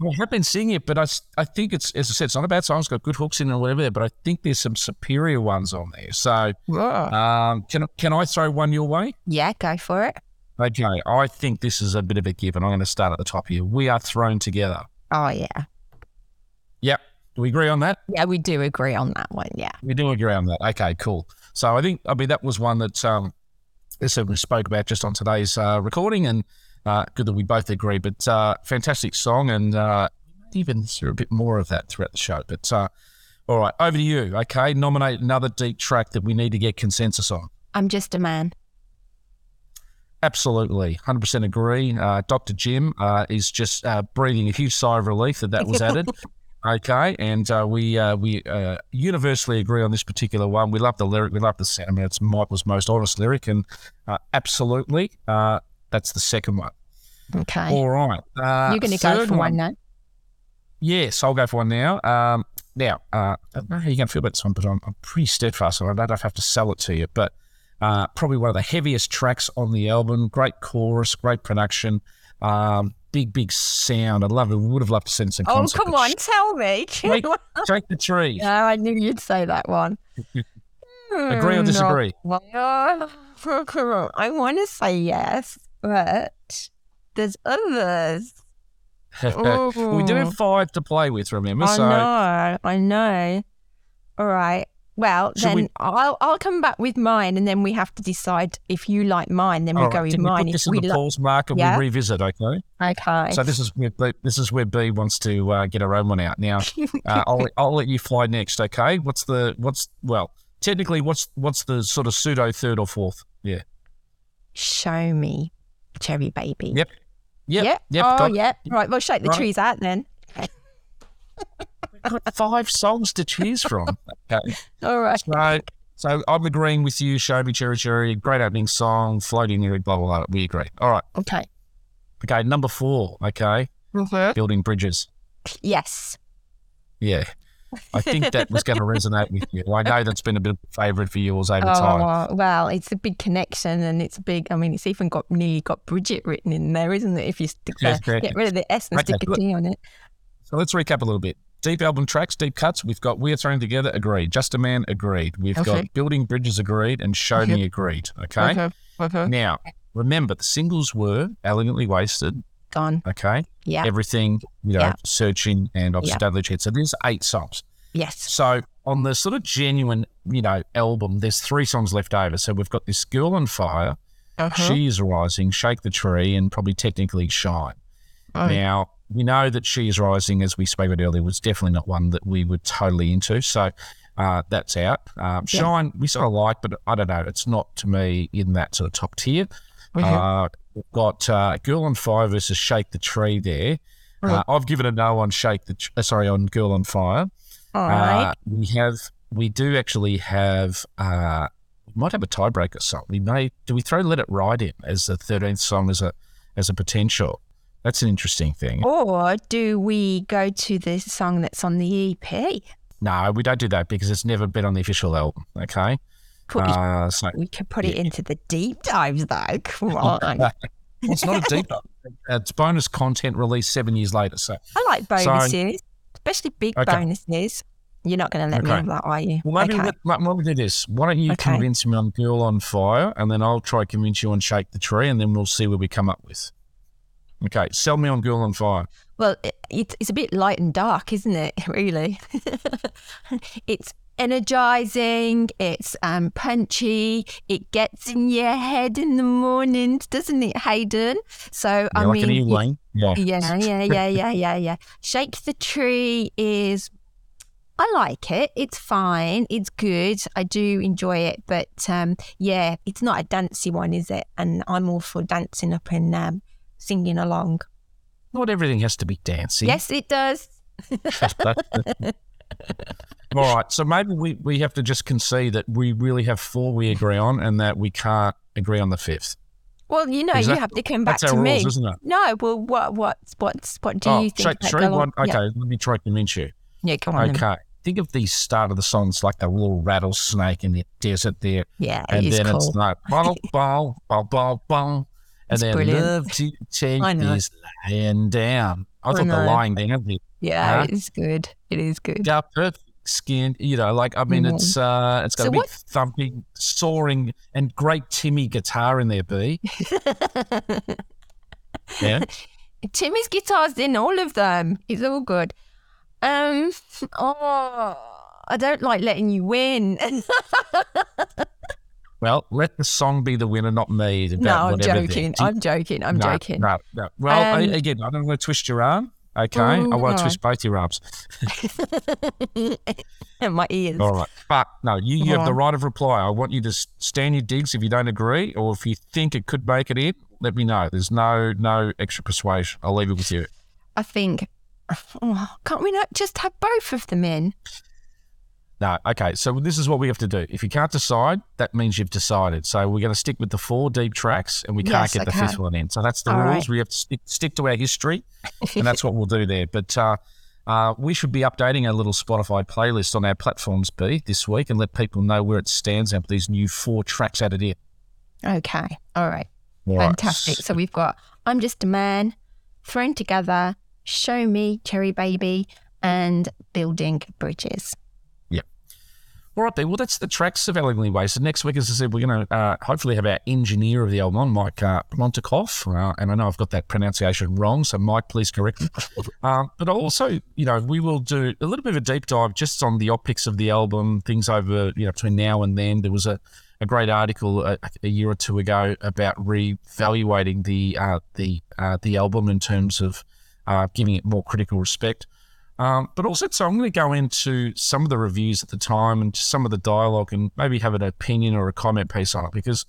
C: Well, I have been singing it, but I, I think it's as I said, it's not a bad song. It's got good hooks in it or whatever. But I think there's some superior ones on there. So um, can can I throw one your way?
B: Yeah, go for it.
C: Okay, I think this is a bit of a given. I'm going to start at the top here. We are thrown together.
B: Oh, yeah.
C: Yep. Do we agree on that?
B: Yeah, we do agree on that one. Yeah.
C: We do agree on that. Okay, cool. So I think I mean that was one that um, as I said, we spoke about just on today's uh, recording, and uh, good that we both agree. But uh, fantastic song, and uh, even hear a bit more of that throughout the show. But uh, all right, over to you. Okay, nominate another deep track that we need to get consensus on.
B: I'm just a man.
C: Absolutely, hundred percent agree. Uh, Dr. Jim uh, is just uh, breathing a huge sigh of relief that that was added. okay, and uh, we uh, we uh, universally agree on this particular one. We love the lyric, we love the sentiment. It's Michael's most honest lyric, and uh, absolutely, uh, that's the second one.
B: Okay.
C: All right, uh,
B: You're going to go for one now.
C: Yes, I'll go for one now. Um, now, uh, I don't know how you're going to feel about this one, but I'm, I'm pretty steadfast, and I don't know if I have to sell it to you. But uh, probably one of the heaviest tracks on the album. Great chorus, great production, um, big, big sound. I'd love it. Would have loved to send some.
B: Oh,
C: concert,
B: come on, tell me.
C: Shake, shake the tree.
B: Oh, I knew you'd say that one.
C: Agree or
B: Hmm,
C: disagree?
B: Well, I want to say yes, but there's others.
C: we do have five to play with, remember?
B: I
C: so
B: know, I know. All right. Well,
C: Should
B: then
C: we-
B: I'll I'll come back with mine, and then we have to decide if you like mine. Then we
C: all
B: go
C: right,
B: with
C: we
B: mine.
C: put
B: If
C: this in
B: we
C: the
B: li-
C: pause mark and
B: Yeah.
C: we revisit? Okay.
B: okay.
C: So this is where B, this is where B wants to uh, get her own one out. Now, uh, I'll I'll let you fly next. Okay. What's the what's well technically what's what's the sort of pseudo third or fourth? Yeah.
B: Show me, cherry baby.
C: Yep. Yep.
B: Yep.
C: Yep.
B: oh, yep. Right. Well, shake the
C: Right.
B: trees out then.
C: got five songs to choose from. Okay.
B: All right.
C: So so I'm agreeing with you. Show me cherry cherry. Great opening song. Floating lyric. Blah blah blah. We agree. All right.
B: Okay.
C: Okay. Number four. Okay. Mm-hmm. Building bridges.
B: Yes.
C: Yeah. I think that was going to resonate with you. I know that's been a bit of a favourite for yours over
B: Oh
C: time.
B: well, it's a big connection, and it's a big. I mean, it's even got nearly got Bridget written in there, isn't it? If you stick
C: Yeah,
B: the,
C: yeah.
B: get rid of the S and
C: Okay,
B: stick a
C: look.
B: T on it.
C: So let's recap a little bit. Deep album tracks, deep cuts. We've got We're Thrown Together, agreed. Just a Man, agreed. We've got Building Bridges, agreed. And Show
B: Okay.
C: Me, agreed. Okay?
B: Okay. Okay.
C: Now, remember, the singles were Elegantly Wasted,
B: Gone.
C: okay?
B: Yeah.
C: Everything, you know,
B: Yeah.
C: Searching and Obviously
B: Yeah.
C: Don't Head. So there's eight songs.
B: Yes.
C: So on the sort of genuine, you know, album, there's three songs left over. So we've got this Girl on Fire,
B: Uh-huh.
C: She is Rising, Shake the Tree, and probably technically Shine.
B: Oh.
C: Now, we know that She is Rising, as we spoke about earlier, was definitely not one that we were totally into. So uh, that's out. Um,
B: Yeah.
C: Shine, we sort of like, but I don't know. It's not to me in that sort of top tier.
B: Mm-hmm.
C: Uh, we've got uh, Girl on Fire versus Shake the Tree there. Uh, I've given a no on Shake the, Tr- uh, sorry, on Girl on Fire.
B: All right.
C: Uh, we have, we do actually have, uh, we might have a tiebreaker song. We may, do we throw Let It Ride in as the 13th song as a, as a potential? That's an interesting thing.
B: or do we go to the song that's on the EP?
C: No, we don't do that because it's never been on the official album. Okay.
B: Put it-
C: Uh, so
B: we could put it into the deep dives, though. Come on.
C: it's not a deep, dive. it's bonus content released seven years later. So,
B: I like
C: So-
B: bonuses, especially big
C: Okay.
B: bonuses. You're not going to let me
C: Okay.
B: have that, are you?
C: well, maybe
B: okay.
C: let, let, let me do this. Why don't you
B: Okay.
C: convince me on Girl on Fire and then I'll try convince you on Shake the Tree and then we'll see where we come up with. Okay. Sell me on Girl on Fire.
B: Well, it, it's it's a bit light and dark, isn't it? Really, it's energizing. It's um punchy. It gets in your head in the mornings, doesn't it, Hayden? So I
C: like
B: mean,
C: an. Yeah.
B: yeah, yeah, yeah, yeah, yeah, yeah. Shake the tree is. I like it. It's fine. It's good. I do enjoy it, but um, yeah, it's not a dancey one, is it? And I'm all for dancing up and um, singing along.
C: Not everything has to be dancing.
B: Yes, it does.
C: All right. So maybe we, we have to just concede that we really have four we agree on and that we can't agree on the fifth.
B: Well, you know,
C: Is
B: you have to come back to me.
C: rules, isn't it?
B: No, well, what, what's, what's, what do
C: oh,
B: you think?
C: Shake the
B: about
C: Tree.
B: Girl
C: One, okay.
B: Yeah,
C: Let me try to convince you.
B: yeah come on. then.
C: Okay. Think of the start of the songs like the little rattlesnake in the desert there.
B: Yeah,
C: and
B: it is
C: then
B: cool.
C: it's like ball, ball, ball, ball, ball. And then love to take
B: I know.
C: this lying down. I thought the lying down bit.
B: Yeah,
C: Huh?
B: it's good. It is good.
C: Yeah, perfect skin. You know, like I mean,
B: Mhm.
C: it's uh, it's got
B: So
C: a big
B: what-
C: thumping, soaring, and great Timmy guitar in there. B. yeah.
B: Timmy's guitar's in all of them. It's all good. Um, oh, I don't like letting you win.
C: Well, let the song be the winner, not me.
B: No, I'm joking. I'm joking. I'm
C: no,
B: joking.
C: No, no. Well, I-
B: Um,
C: again, I don't want to twist your arm. Okay, I to twist both your arms.
B: and my ears.
C: All right, but no, you, you have the
B: Uh-huh.
C: right of reply. I want you to stand your digs if you don't agree, or if you think it could make it in. Let me know. There's no no extra persuasion. I'll leave it with you.
B: I think. Oh, can't we not just have both of them in?
C: No, okay. So this is what we have to do. If you can't decide, that means you've decided. So we're going to stick with the four deep tracks, and we can't
B: Yes,
C: get the
B: okay.
C: fifth one in. So that's the
B: All
C: rules.
B: right.
C: We have to stick, stick to our history, and that's what we'll do there. But uh, uh, we should be updating our little Spotify playlist on our platforms, B, this week, and let people know where it stands with these new four tracks added in.
B: Okay. All right.
C: All right.
B: Fantastic. So we've got I'm Just a Man, Thrown Together, Show Me, Cherry Baby, and Building Bridges.
C: All right, then. Well, that's the tracks of Elegantly Wasted. Next week, as I said, we're going to uh, hopefully have our engineer of the album on, Mike uh, Montekoff. Uh, and I know I've got that pronunciation wrong, so Mike, please correct me. um, but also, you know, we will do a little bit of a deep dive just on the optics of the album, things over, you know, between now and then. There was a, a great article a, a year or two ago about reevaluating the uh, the uh, the album in terms of uh, giving it more critical respect. Um, but also, so I'm going to go into some of the reviews at the time and some of the dialogue and maybe have an opinion or a comment piece on it because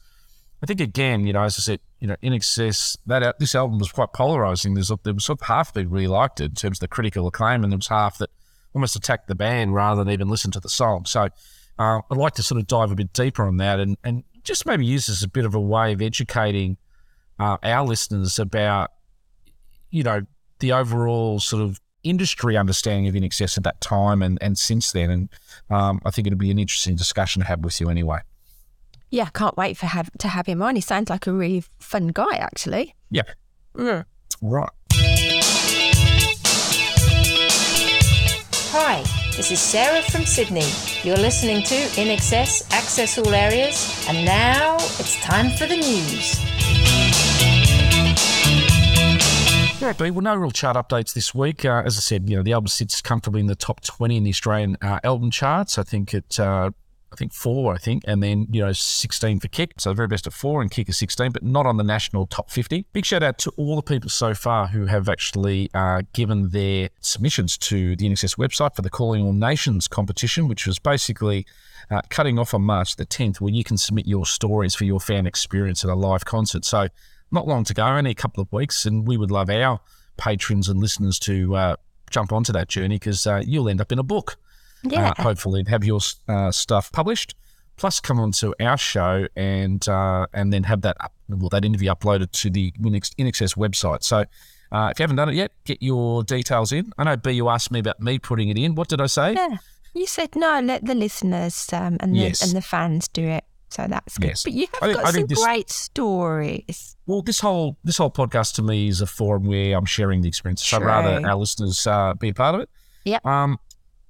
C: I think again, you know, as I said, you know, INXS that this album was quite polarizing. There's there was sort of half that really liked it in terms of the critical acclaim, and there was half that almost attacked the band rather than even listen to the song. So uh, I'd like to sort of dive a bit deeper on that and and just maybe use this as a bit of a way of educating uh, our listeners about you know the overall sort of industry understanding of INXS at that time and, and since then and um, I think it'll be an interesting discussion to have with you anyway.
B: Yeah, can't wait for have to have him on. He sounds like a really fun guy, actually.
C: Yeah. Right.
F: Hi, this is Sarah from Sydney. You're listening to INXS, Access All Areas, and now it's time for the news.
C: Yeah, but well, no real chart updates this week. Uh, as I said, you know the album sits comfortably in the top twenty in the Australian uh, album charts. I think it, uh, I think four, I think, and then you know sixteen for Kick. So the very best of four, and Kick is sixteen, but not on the national top fifty. Big shout out to all the people so far who have actually uh, given their submissions to the INXS website for the Calling All Nations competition, which was basically. Uh, cutting off on March the 10th, where you can submit your stories for your fan experience at a live concert. So, not long to go, only a couple of weeks, and we would love our patrons and listeners to uh, jump onto that journey because uh, you'll end up in a book,
B: Yeah.
C: uh, hopefully, have your uh, stuff published. Plus, come onto our show and uh, and then have that up, well, that interview uploaded to the INXS website. So, uh, if you haven't done it yet, get your details in. I know B, you asked me about me putting it in. What did I say?
B: yeah. You said no, let the listeners um, and,
C: Yes.
B: the, and the fans do it. So that's good.
C: Yes.
B: But you have
C: I
B: got some
C: this-
B: great stories.
C: Well, this whole this whole podcast to me is a forum where I'm sharing the experience. So I'd rather our listeners uh, be a part of it.
B: Yep.
C: Um,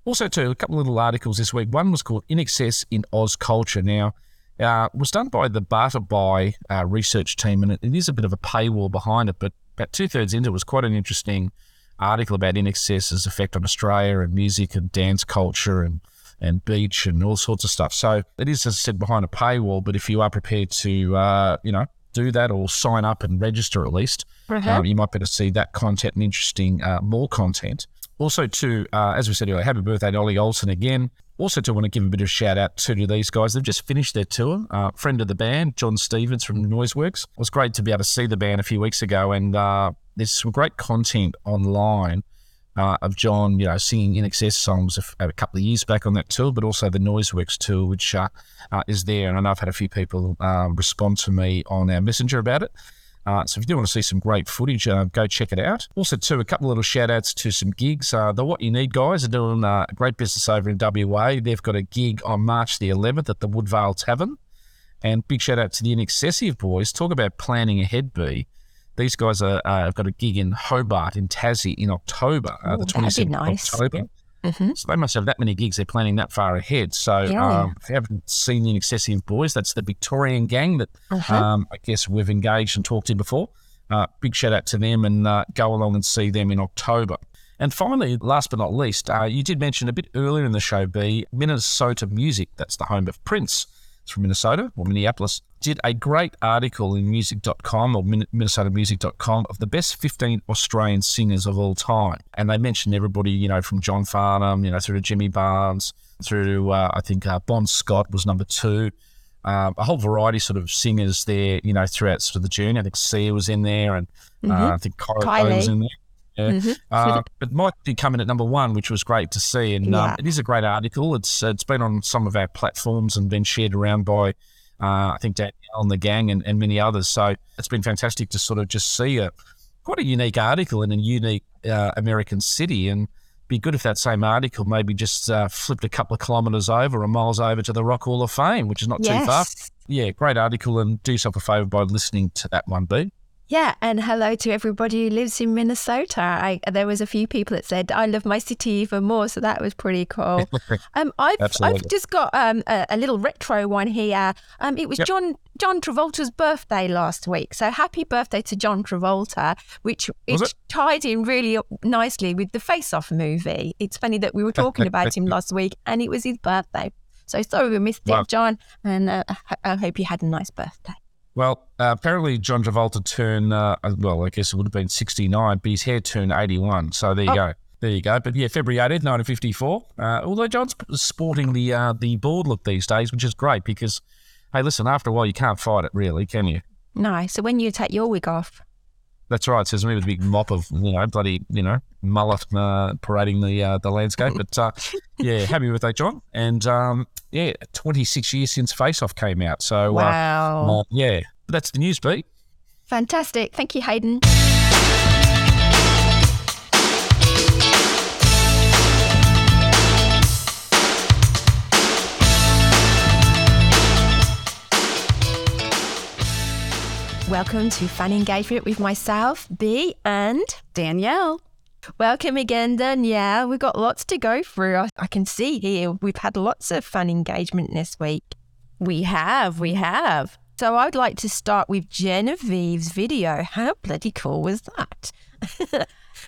C: also, too, a couple of little articles this week. One was called "INXS in Oz Culture." Now, uh, was done by the Bartleby uh, research team, and it, it is a bit of a paywall behind it. But about two thirds into it was quite an interesting article about INXS's effect on Australia and music and dance culture and and beach and all sorts of stuff. So it is, as I said, behind a paywall. But if you are prepared to, uh, you know, do that or sign up and register at least,
B: Uh-huh.
C: um, you might be able to see that content and interesting uh, more content. Also, to uh, as we said earlier, happy birthday to Ollie Olsen again. Also, to want to give a bit of a shout out to, to these guys. They've just finished their tour. Uh, friend of the band, Jon Stevens from Noiseworks. It was great to be able to see the band a few weeks ago, and uh, there's some great content online uh, of Jon, you know, singing INXS songs a, a couple of years back on that tour, but also the Noiseworks tour, which uh, uh, is there. And I know I've had a few people uh, respond to me on our messenger about it. Uh, so if you do want to see some great footage, uh, go check it out. Also, too, a couple of little shout outs to some gigs. Uh, the What You Need guys are doing uh, great business over in WA. They've got a gig on March the 11th at the Woodvale Tavern. And big shout out to the Inaccessive boys. Talk about planning ahead, B. These guys are, uh, have got a gig in Hobart in Tassie in October, uh, the
B: Ooh, that'd
C: 27th
B: nice.
C: of October.
B: hmm
C: So they must have that many gigs. They're planning that far ahead. So
B: Yeah.
C: um, if you haven't seen the Excessive Boys, that's the Victorian gang that
B: Uh-huh.
C: um, I guess we've engaged and talked to before. Uh, big shout out to them and uh, go along and see them in October. And finally, last but not least, uh, you did mention a bit earlier in the show, B, Minnesota Music. That's the home of Prince. From Minnesota or Minneapolis. Did a great article in music.com or Min- minnesotamusic.com of the best 15 Australian singers of all time. And they mentioned everybody, you know, from John Farnham, you know, through to Jimmy Barnes, through to, uh, I think, uh, Bon Scott was number two. Um, a whole variety sort of singers there, you know, throughout sort of the journey. I think Sia was in there and uh, I think Kylie. was in there. Yeah.
B: Mhm.
C: Uh, but Mike did come in at number one, which was great to see. And
B: Yeah.
C: um, it is a great article. It's it's been on some of our platforms and been shared around by, uh, I think, Danielle and the gang and, and many others. So it's been fantastic to sort of just see a quite a unique article in a unique uh, American city. And be good if that same article maybe just uh, flipped a couple of kilometres over or miles over to the Rock Hall of Fame, which is not too far. Yeah, great article. And do yourself a favour by listening to that one, B.
B: Yeah, and hello to everybody who lives in Minnesota. I, there was a few people that said I love my city even more, so that was pretty cool. Um, I've. I've just got um a, a little retro one here. Um, it was
C: Yep.
B: John John Travolta's birthday last week, so happy birthday to John Travolta, which
C: Was it?
B: tied in really nicely with the Face Off movie. It's funny that we were talking about him last week, and it was his birthday. So sorry we missed
C: Wow.
B: it, John, and uh, I hope you had a nice birthday.
C: Well, uh, apparently John Travolta turned, uh, well, I guess it would have been 69, but his hair turned 81. So there you
B: Oh.
C: go. There you go. But yeah, February 18th, 1954. Uh, although John's sporting the uh, the board look these days, which is great because, hey, listen, after a while, you can't fight it, really, can you?
B: No, so when you take your wig off,
C: That's right. Says me with a big mop of, you know, bloody, you know, mullet uh, parading the uh, the landscape. But uh, yeah, happy birthday, John. And um, yeah, 26 years since Face Off came out. So,
B: wow,
C: uh, uh, yeah, that's the news, Pete.
B: fantastic! Thank you, Hayden. Welcome to Fan Engagement with myself, B, and
H: Danielle.
B: welcome again, Danielle. We've got lots to go through. I, I can see here we've had lots of fan engagement this week.
H: We have, we have.
B: So I'd like to start with Genevieve's video. How bloody cool was that?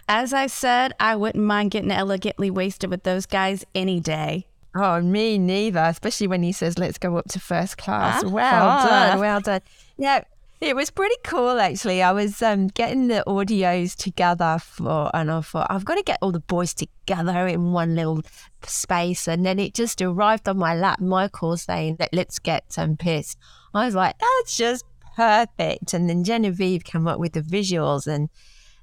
H: As I said, I wouldn't mind getting elegantly wasted with those guys any day.
B: Oh, me neither, especially when he says, let's go up to first class.
H: Ah,
B: well
H: fun.
B: done, well done. Yeah, it was pretty cool actually. I was um, getting the audios together for, and I thought, I've got to get all the boys together in one little space. And then it just arrived on my lap, Michael saying, that let's get some piss. I was like, that's just perfect. And then Genevieve came up with the visuals, and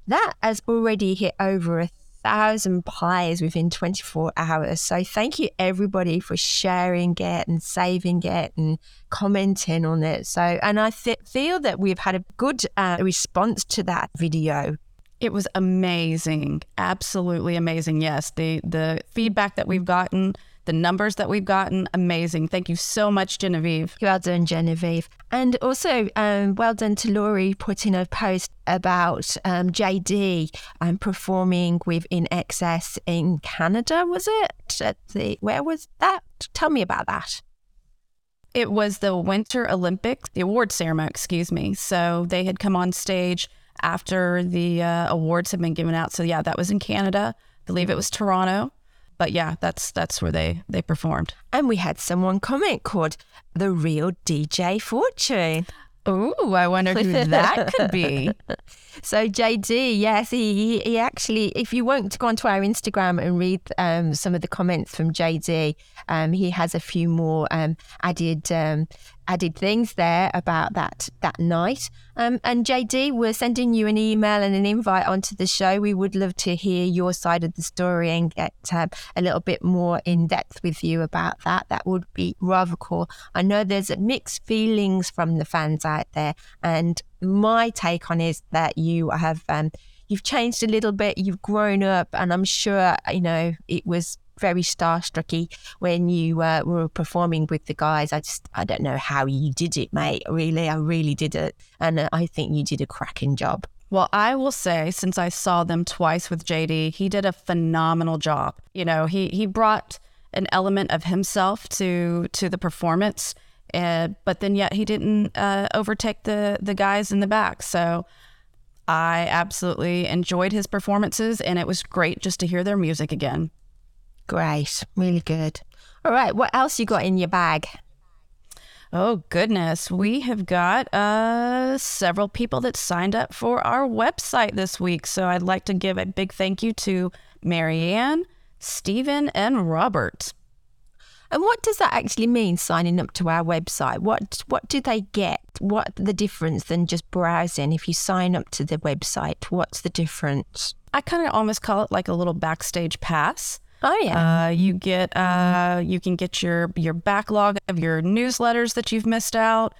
B: that has already hit over a thousand pies within 24 hours. So thank you everybody for sharing it and saving it and commenting on it. So, and I th- feel that we've had a good uh, response to that video.
H: It was amazing, absolutely amazing. Yes, the the feedback that we've gotten, the numbers that we've gotten, amazing. Thank you so much, Genevieve.
B: Well done, Genevieve. And also, um, well done to Laurie putting a post about um, JD um, performing with INXS in Canada, was it? At the, where was that? Tell me about that.
H: It was the Winter Olympics, the award ceremony, excuse me. So they had come on stage after the uh, awards had been given out. So yeah, that was in Canada. I believe it was Toronto. But yeah, that's that's where they they performed.
B: And we had someone comment called the real DJ Fortune.
H: Oh, I wonder who that could be.
B: So JD, yes, he, he actually, if you want to go onto our Instagram and read um, some of the comments from JD, um, he has a few more um, added um, added things there about that that night. Um, and JD, we're sending you an email and an invite onto the show. We would love to hear your side of the story and get um, a little bit more in depth with you about that. That would be rather cool. I know there's mixed feelings from the fans out there, and my take on is that you have um, you've changed a little bit, you've grown up, and I'm sure you know it was very starstrucky when you uh, were performing with the guys. I just I don't know how you did it, mate. Really, I really did it, and uh, I think you did a cracking job.
H: Well, I will say, since I saw them twice with JD, he did a phenomenal job. You know, he he brought an element of himself to to the performance, uh, but then yet he didn't uh, overtake the the guys in the back. So I absolutely enjoyed his performances, and it was great just to hear their music again.
B: Great, really good. All right, what else you got in your bag?
H: Oh goodness, we have got uh, several people that signed up for our website this week. So I'd like to give a big thank you to Marianne, Stephen, and Robert.
B: And what does that actually mean? Signing up to our website? What what do they get? What the difference than just browsing? If you sign up to the website, what's the difference?
H: I kind of almost call it like a little backstage pass.
B: Oh yeah.
H: Uh, you get uh, you can get your your backlog of your newsletters that you've missed out.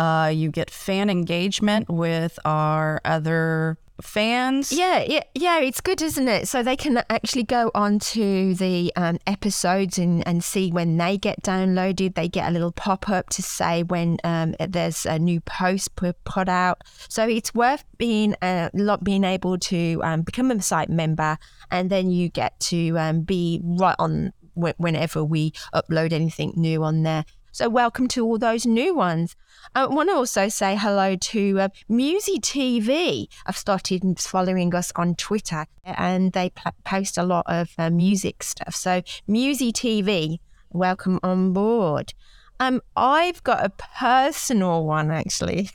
H: Uh, you get fan engagement with our other fans.
B: Yeah, yeah, yeah. It's good, isn't it? So they can actually go on to the um, episodes and, and see when they get downloaded. They get a little pop up to say when um, there's a new post put out. So it's worth being a lot being able to um, become a site member, and then you get to um, be right on whenever we upload anything new on there. So, welcome to all those new ones. I want to also say hello to uh, Musi TV. I've started following us on Twitter and they p- post a lot of uh, music stuff. So, Musi TV, welcome on board. Um, I've got a personal one actually.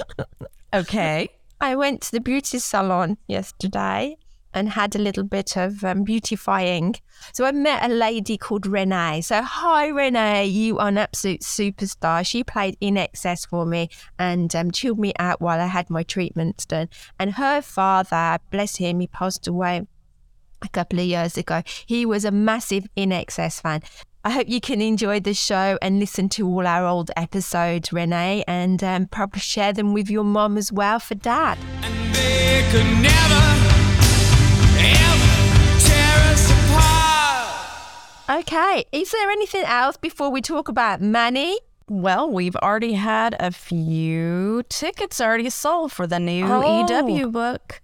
H: okay.
B: I went to the beauty salon yesterday and had a little bit of um, beautifying. So I met a lady called Renee. So hi Renee, you are an absolute superstar. She played INXS for me and um, chilled me out while I had my treatments done. And her father, bless him, he passed away a couple of years ago. He was a massive INXS fan. I hope you can enjoy the show and listen to all our old episodes, Renee, and um, probably share them with your mom as well for dad. Okay, is there anything else before we talk about money?
H: Well, we've already had a few tickets already sold for the new oh. EW book.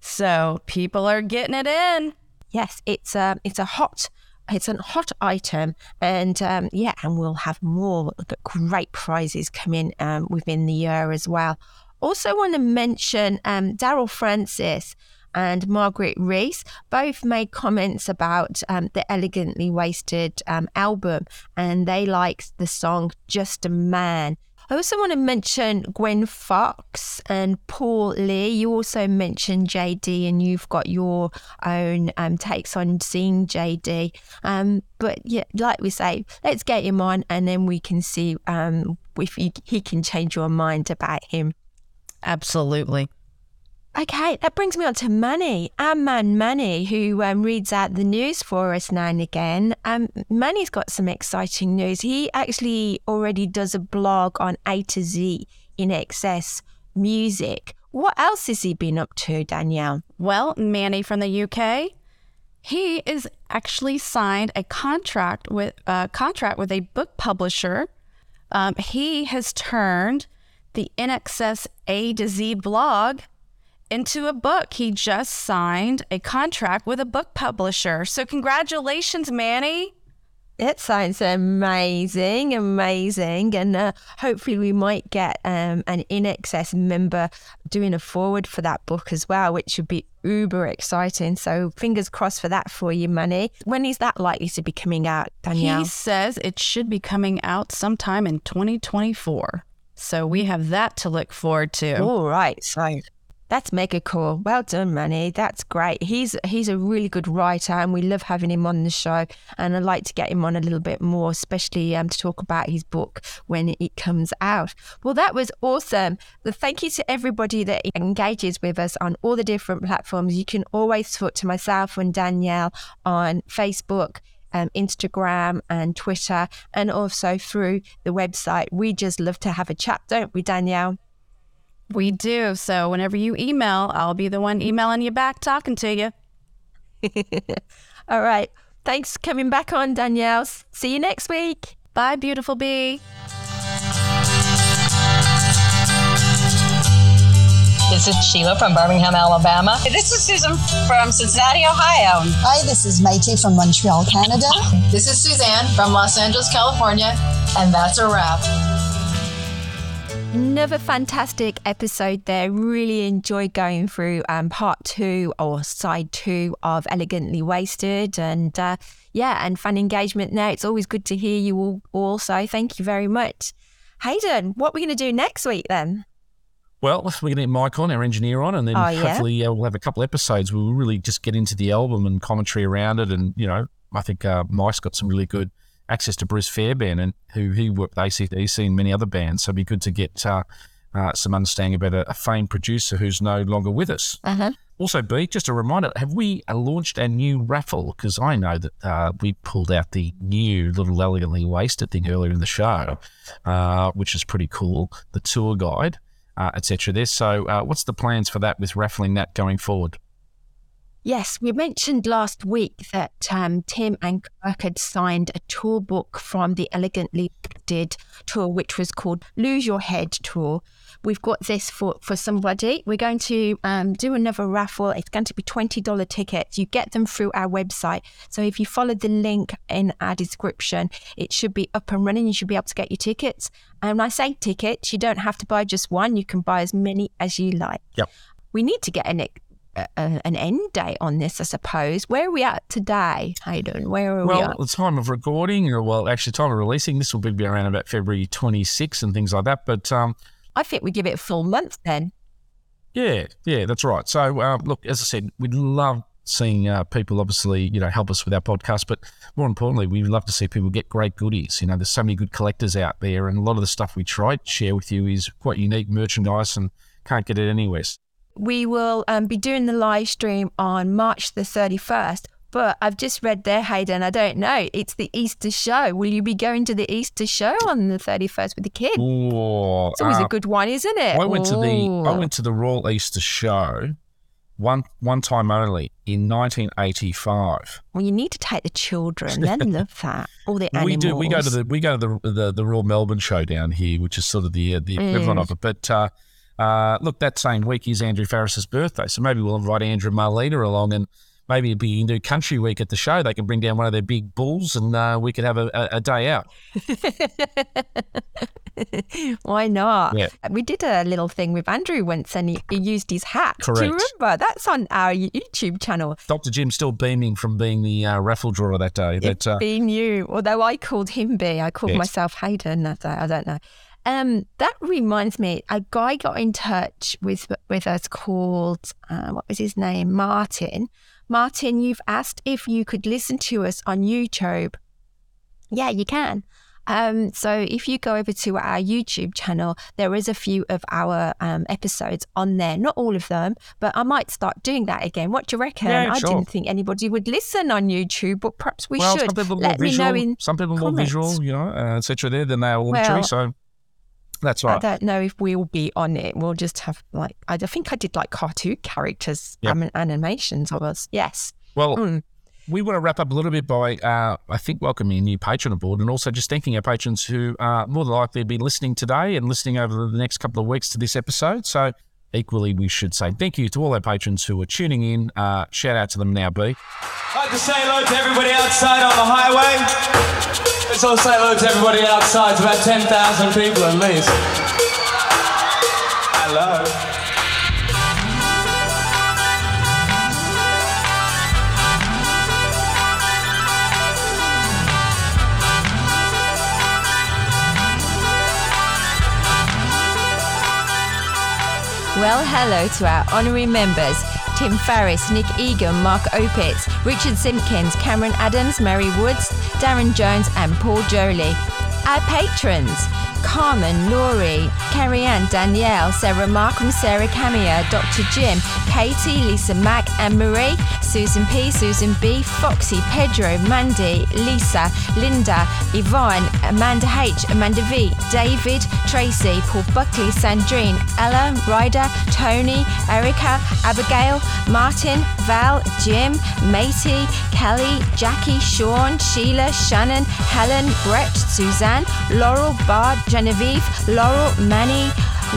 H: So people are getting it in.
B: Yes, it's a it's a hot it's a hot item, and um, yeah, and we'll have more great prizes coming um, within the year as well. Also, want to mention um, Daryl Francis and Margaret Reese both made comments about um, the Elegantly Wasted um, album, and they liked the song Just a Man. I also want to mention Gwen Fox and Paul Lee. You also mentioned JD, and you've got your own um, takes on seeing JD. Um, but yeah, like we say, let's get him on, and then we can see um, if he, he can change your mind about him.
H: Absolutely.
B: Okay, that brings me on to Manny, our man Manny, who um, reads out the news for us now and again. Um, Manny's got some exciting news. He actually already does a blog on A to Z INXS music. What else has he been up to, Danielle?
H: Well, Manny from the UK, he is actually signed a contract with a uh, contract with a book publisher. Um, he has turned the INXS A to Z blog into a book. He just signed a contract with a book publisher. So, congratulations, Manny.
B: It sounds amazing, amazing. And uh, hopefully, we might get um, an INXS member doing a forward for that book as well, which would be uber exciting. So, fingers crossed for that for you, Manny. When is that likely to be coming out, Danielle?
H: He says it should be coming out sometime in 2024. So, we have that to look forward to.
B: All right. So, that's mega cool. Well done, Manny. That's great. He's he's a really good writer, and we love having him on the show. And I'd like to get him on a little bit more, especially um, to talk about his book when it comes out. Well, that was awesome. Well, thank you to everybody that engages with us on all the different platforms. You can always talk to myself and Danielle on Facebook. Um, Instagram and Twitter, and also through the website. We just love to have a chat, don't we, Danielle?
H: We do. So whenever you email, I'll be the one emailing you back, talking to you.
B: All right. Thanks for coming back on, Danielle. See you next week.
H: Bye, beautiful bee.
I: This is Sheila from Birmingham, Alabama.
L: This is Susan from Cincinnati, Ohio.
M: Hi, this is Maite from Montreal, Canada.
N: This is Suzanne from Los Angeles, California. And that's a wrap.
B: Another fantastic episode there. Really enjoyed going through um, part two or side two of Elegantly Wasted. And uh, yeah, and fan engagement there. It's always good to hear you all also. Thank you very much. Hayden, what are we going to do next week then?
C: Well, we're going to get Mike on, our engineer on, and then
B: Oh, yeah?
C: hopefully we'll have a couple episodes where we'll really just get into the album and commentary around it. And, you know, I think uh, Mike's got some really good access to Bruce Fairbairn, and who he worked with ACDC and many other bands. So it'd be good to get uh, uh, some understanding about a, a famed producer who's no longer with us.
B: Uh-huh.
C: Also, B, just a reminder, have we launched a new raffle? Because I know that uh, we pulled out the new little elegantly wasted thing earlier in the show, uh, which is pretty cool. The tour guide, uh, etc. There. So, uh, what's the plans for that with raffling that going forward?
B: Yes, we mentioned last week that um, Tim and Kirk had signed a tour book from the Elegantly Did tour, which was called Lose Your Head Tour. We've got this for, for somebody. We're going to um, do another raffle. It's going to be $20 tickets. You get them through our website. So if you follow the link in our description, it should be up and running. You should be able to get your tickets. And when I say tickets, you don't have to buy just one. You can buy as many as you like.
C: Yep.
B: We need to get an a, an end date on this, I suppose. Where are we at today, Hayden? Where are we
C: Well,
B: at?
C: the time of recording, or well, actually, time of releasing, this will be around about February 26 and things like that. But um,
B: I think we give it a full month then.
C: Yeah, yeah, that's right. So, uh, look, as I said, we'd love seeing uh, people obviously, you know, help us with our podcast, but more importantly, we'd love to see people get great goodies. You know, there's so many good collectors out there, and a lot of the stuff we try to share with you is quite unique merchandise and can't get it anywhere.
B: We will um, be doing the live stream on March the 31st. But I've just read there, Hayden, I don't know. It's the Easter show. Will you be going to the Easter show on the 31st with the kids?
C: Ooh,
B: It's always
C: uh,
B: a good one, isn't it?
C: I went to the I went to the Royal Easter Show one one time only in 1985.
B: Well, you need to take the children. They love that. All the animals.
C: We do. We go to the we go to the the, the Royal Melbourne show down here, which is sort of the uh, the equivalent
B: Mm.
C: of it. But uh, uh, look, that same week is Andrew Farriss's birthday, so maybe we'll invite Andrew and Marlena along, and maybe it'd be into Country Week at the show. They can bring down one of their big bulls, and uh, we could have a, a, a day out.
B: Why not?
C: Yeah.
B: We did a little thing with Andrew once and he, he used his hat. Do
C: Correct.
B: you remember? That's on our YouTube channel.
C: Dr. Jim's still beaming from being the uh, raffle drawer that day. But uh,
B: Being you, although I called him B, I called
C: Yes.
B: myself Hayden. that day, I don't know. Um, that reminds me, a guy got in touch with with us called uh, what was his name? Martin. Martin, you've asked if you could listen to us on YouTube. Yeah, you can. Um, so if you go over to our YouTube channel, there is a few of our um, episodes on there. Not all of them, but I might start doing that again. What do you reckon?
C: Yeah,
B: I
C: sure.
B: didn't think anybody would listen on YouTube, but perhaps we
C: well,
B: should.
C: some people are
B: Let
C: more
B: me
C: visual,
B: know in
C: some people more visual, you know, uh, etc. There than they are auditory.
B: Well,
C: so that's right.
B: I don't know if we'll be on it. We'll just have like I think I did like cartoon characters,
C: Yep.
B: um, animations of us. Yes.
C: Well,
B: Mm.
C: we want to wrap up a little bit by, uh, I think, welcoming a new patron aboard and also just thanking our patrons who are more than likely to be listening today and listening over the next couple of weeks to this episode. So, equally, we should say thank you to all our patrons who are tuning in. Uh, shout out to them now, B.
O: I'd like to say hello to everybody outside on the highway. Let's all say hello to everybody outside. It's about 10,000 people at least. Hello.
B: Well, hello to our honorary members Tim Farriss, Nick Egan, Mark Opitz, Richard Simpkins, Cameron Adams, Mary Woods, Darren Jones, and Paul Jolie. Our patrons Carmen, Laurie, Carrie Ann, Danielle, Sarah Markham, Sarah Camilla, Dr. Jim, Katie, Lisa Mack, Anne Marie, Susan P, Susan B, Foxy, Pedro, Mandy, Lisa, Linda, Yvonne, Amanda H, Amanda V, David, Tracy, Paul Buckley, Sandrine, Ella, Ryder, Tony, Erica, Abigail, Martin, Val, Jim, Matey, Kelly, Jackie, Sean, Sheila, Shannon, Helen, Brett, Suzanne, Laurel, Bard, Genevieve, Laurel, Manny,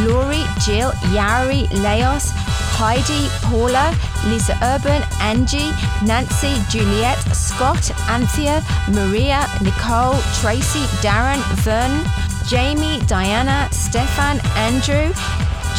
B: Laurie, Jill, Yari, Leos, Heidi, Paula, Lisa Urban, Angie, Nancy, Juliet, Scott, Anthea, Maria, Nicole, Tracy, Darren, Vern, Jamie, Diana, Stefan, Andrew,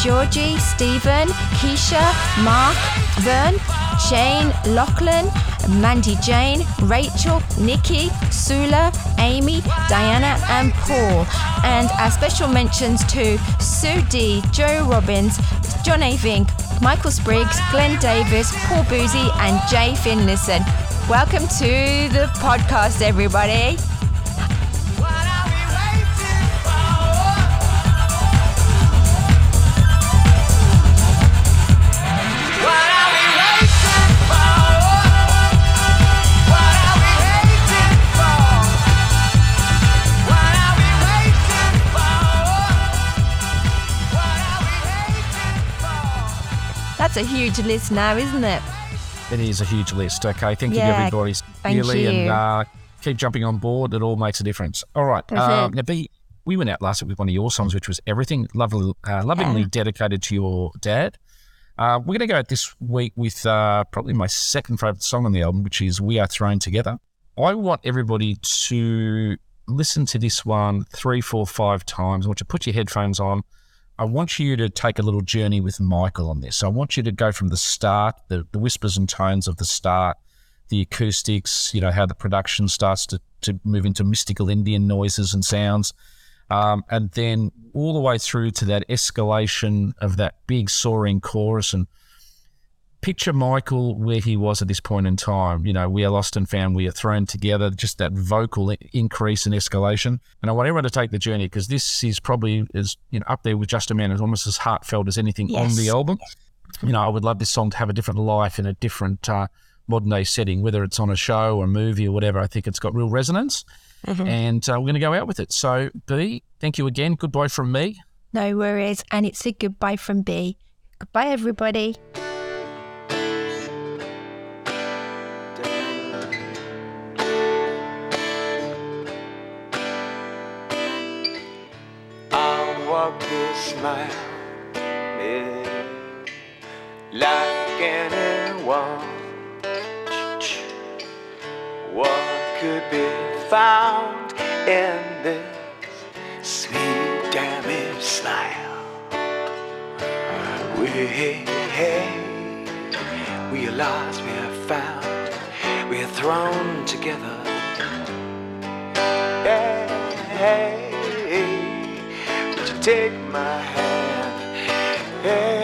B: Georgie, Stephen, Keisha, Mark, Vern, Shane, Lachlan, Mandy Jane, Rachel, Nikki, Sula, Amy, Diana, and Paul. And our special mentions to Sue D, Joe Robbins, John A. Vink, Michael Spriggs, Glenn Davis, Paul Boozy, and Jay Finlayson. Welcome to the podcast, everybody. That's a huge list now, isn't it?
C: It is a huge list. Okay, thank you
B: Yeah,
C: to everybody
B: thank
C: sincerely,
B: you.
C: and uh, keep jumping on board. It all makes a difference. All right, uh, now B, we went out last week with one of your songs, which was "Everything," lovely, uh, lovingly dedicated to your dad. Uh, we're going to go out this week with uh, probably my second favorite song on the album, which is "We Are Thrown Together." I want everybody to listen to this one three, four, five times. I want you to put your headphones on. I want you to take a little journey with Michael on this. I want you to go from the start, the, the whispers and tones of the start, the acoustics, you know, how the production starts to, to move into mystical Indian noises and sounds. Um, and then all the way through to that escalation of that big soaring chorus and picture Michael where he was at this point in time. You know, we are lost and found, we are thrown together, just that vocal increase and escalation. And I want everyone to take the journey because this is probably is you know up there with Just a Man, is almost as heartfelt as anything on the album. You know, I would love this song to have a different life in a different uh, modern day setting, whether it's on a show or a movie or whatever. I think it's got real resonance. And uh, we're going to go out with it. So, B, thank you again. Goodbye from me.
B: No worries. And it's a goodbye from B. Goodbye, everybody.
D: This mile yeah, like anyone. What could be found in this sweet damaged smile? We, we are lost, we are found, we are thrown together. You take my hand? Hey,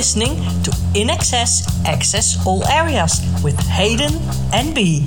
P: listening to INXS Access All Areas with Hayden and B.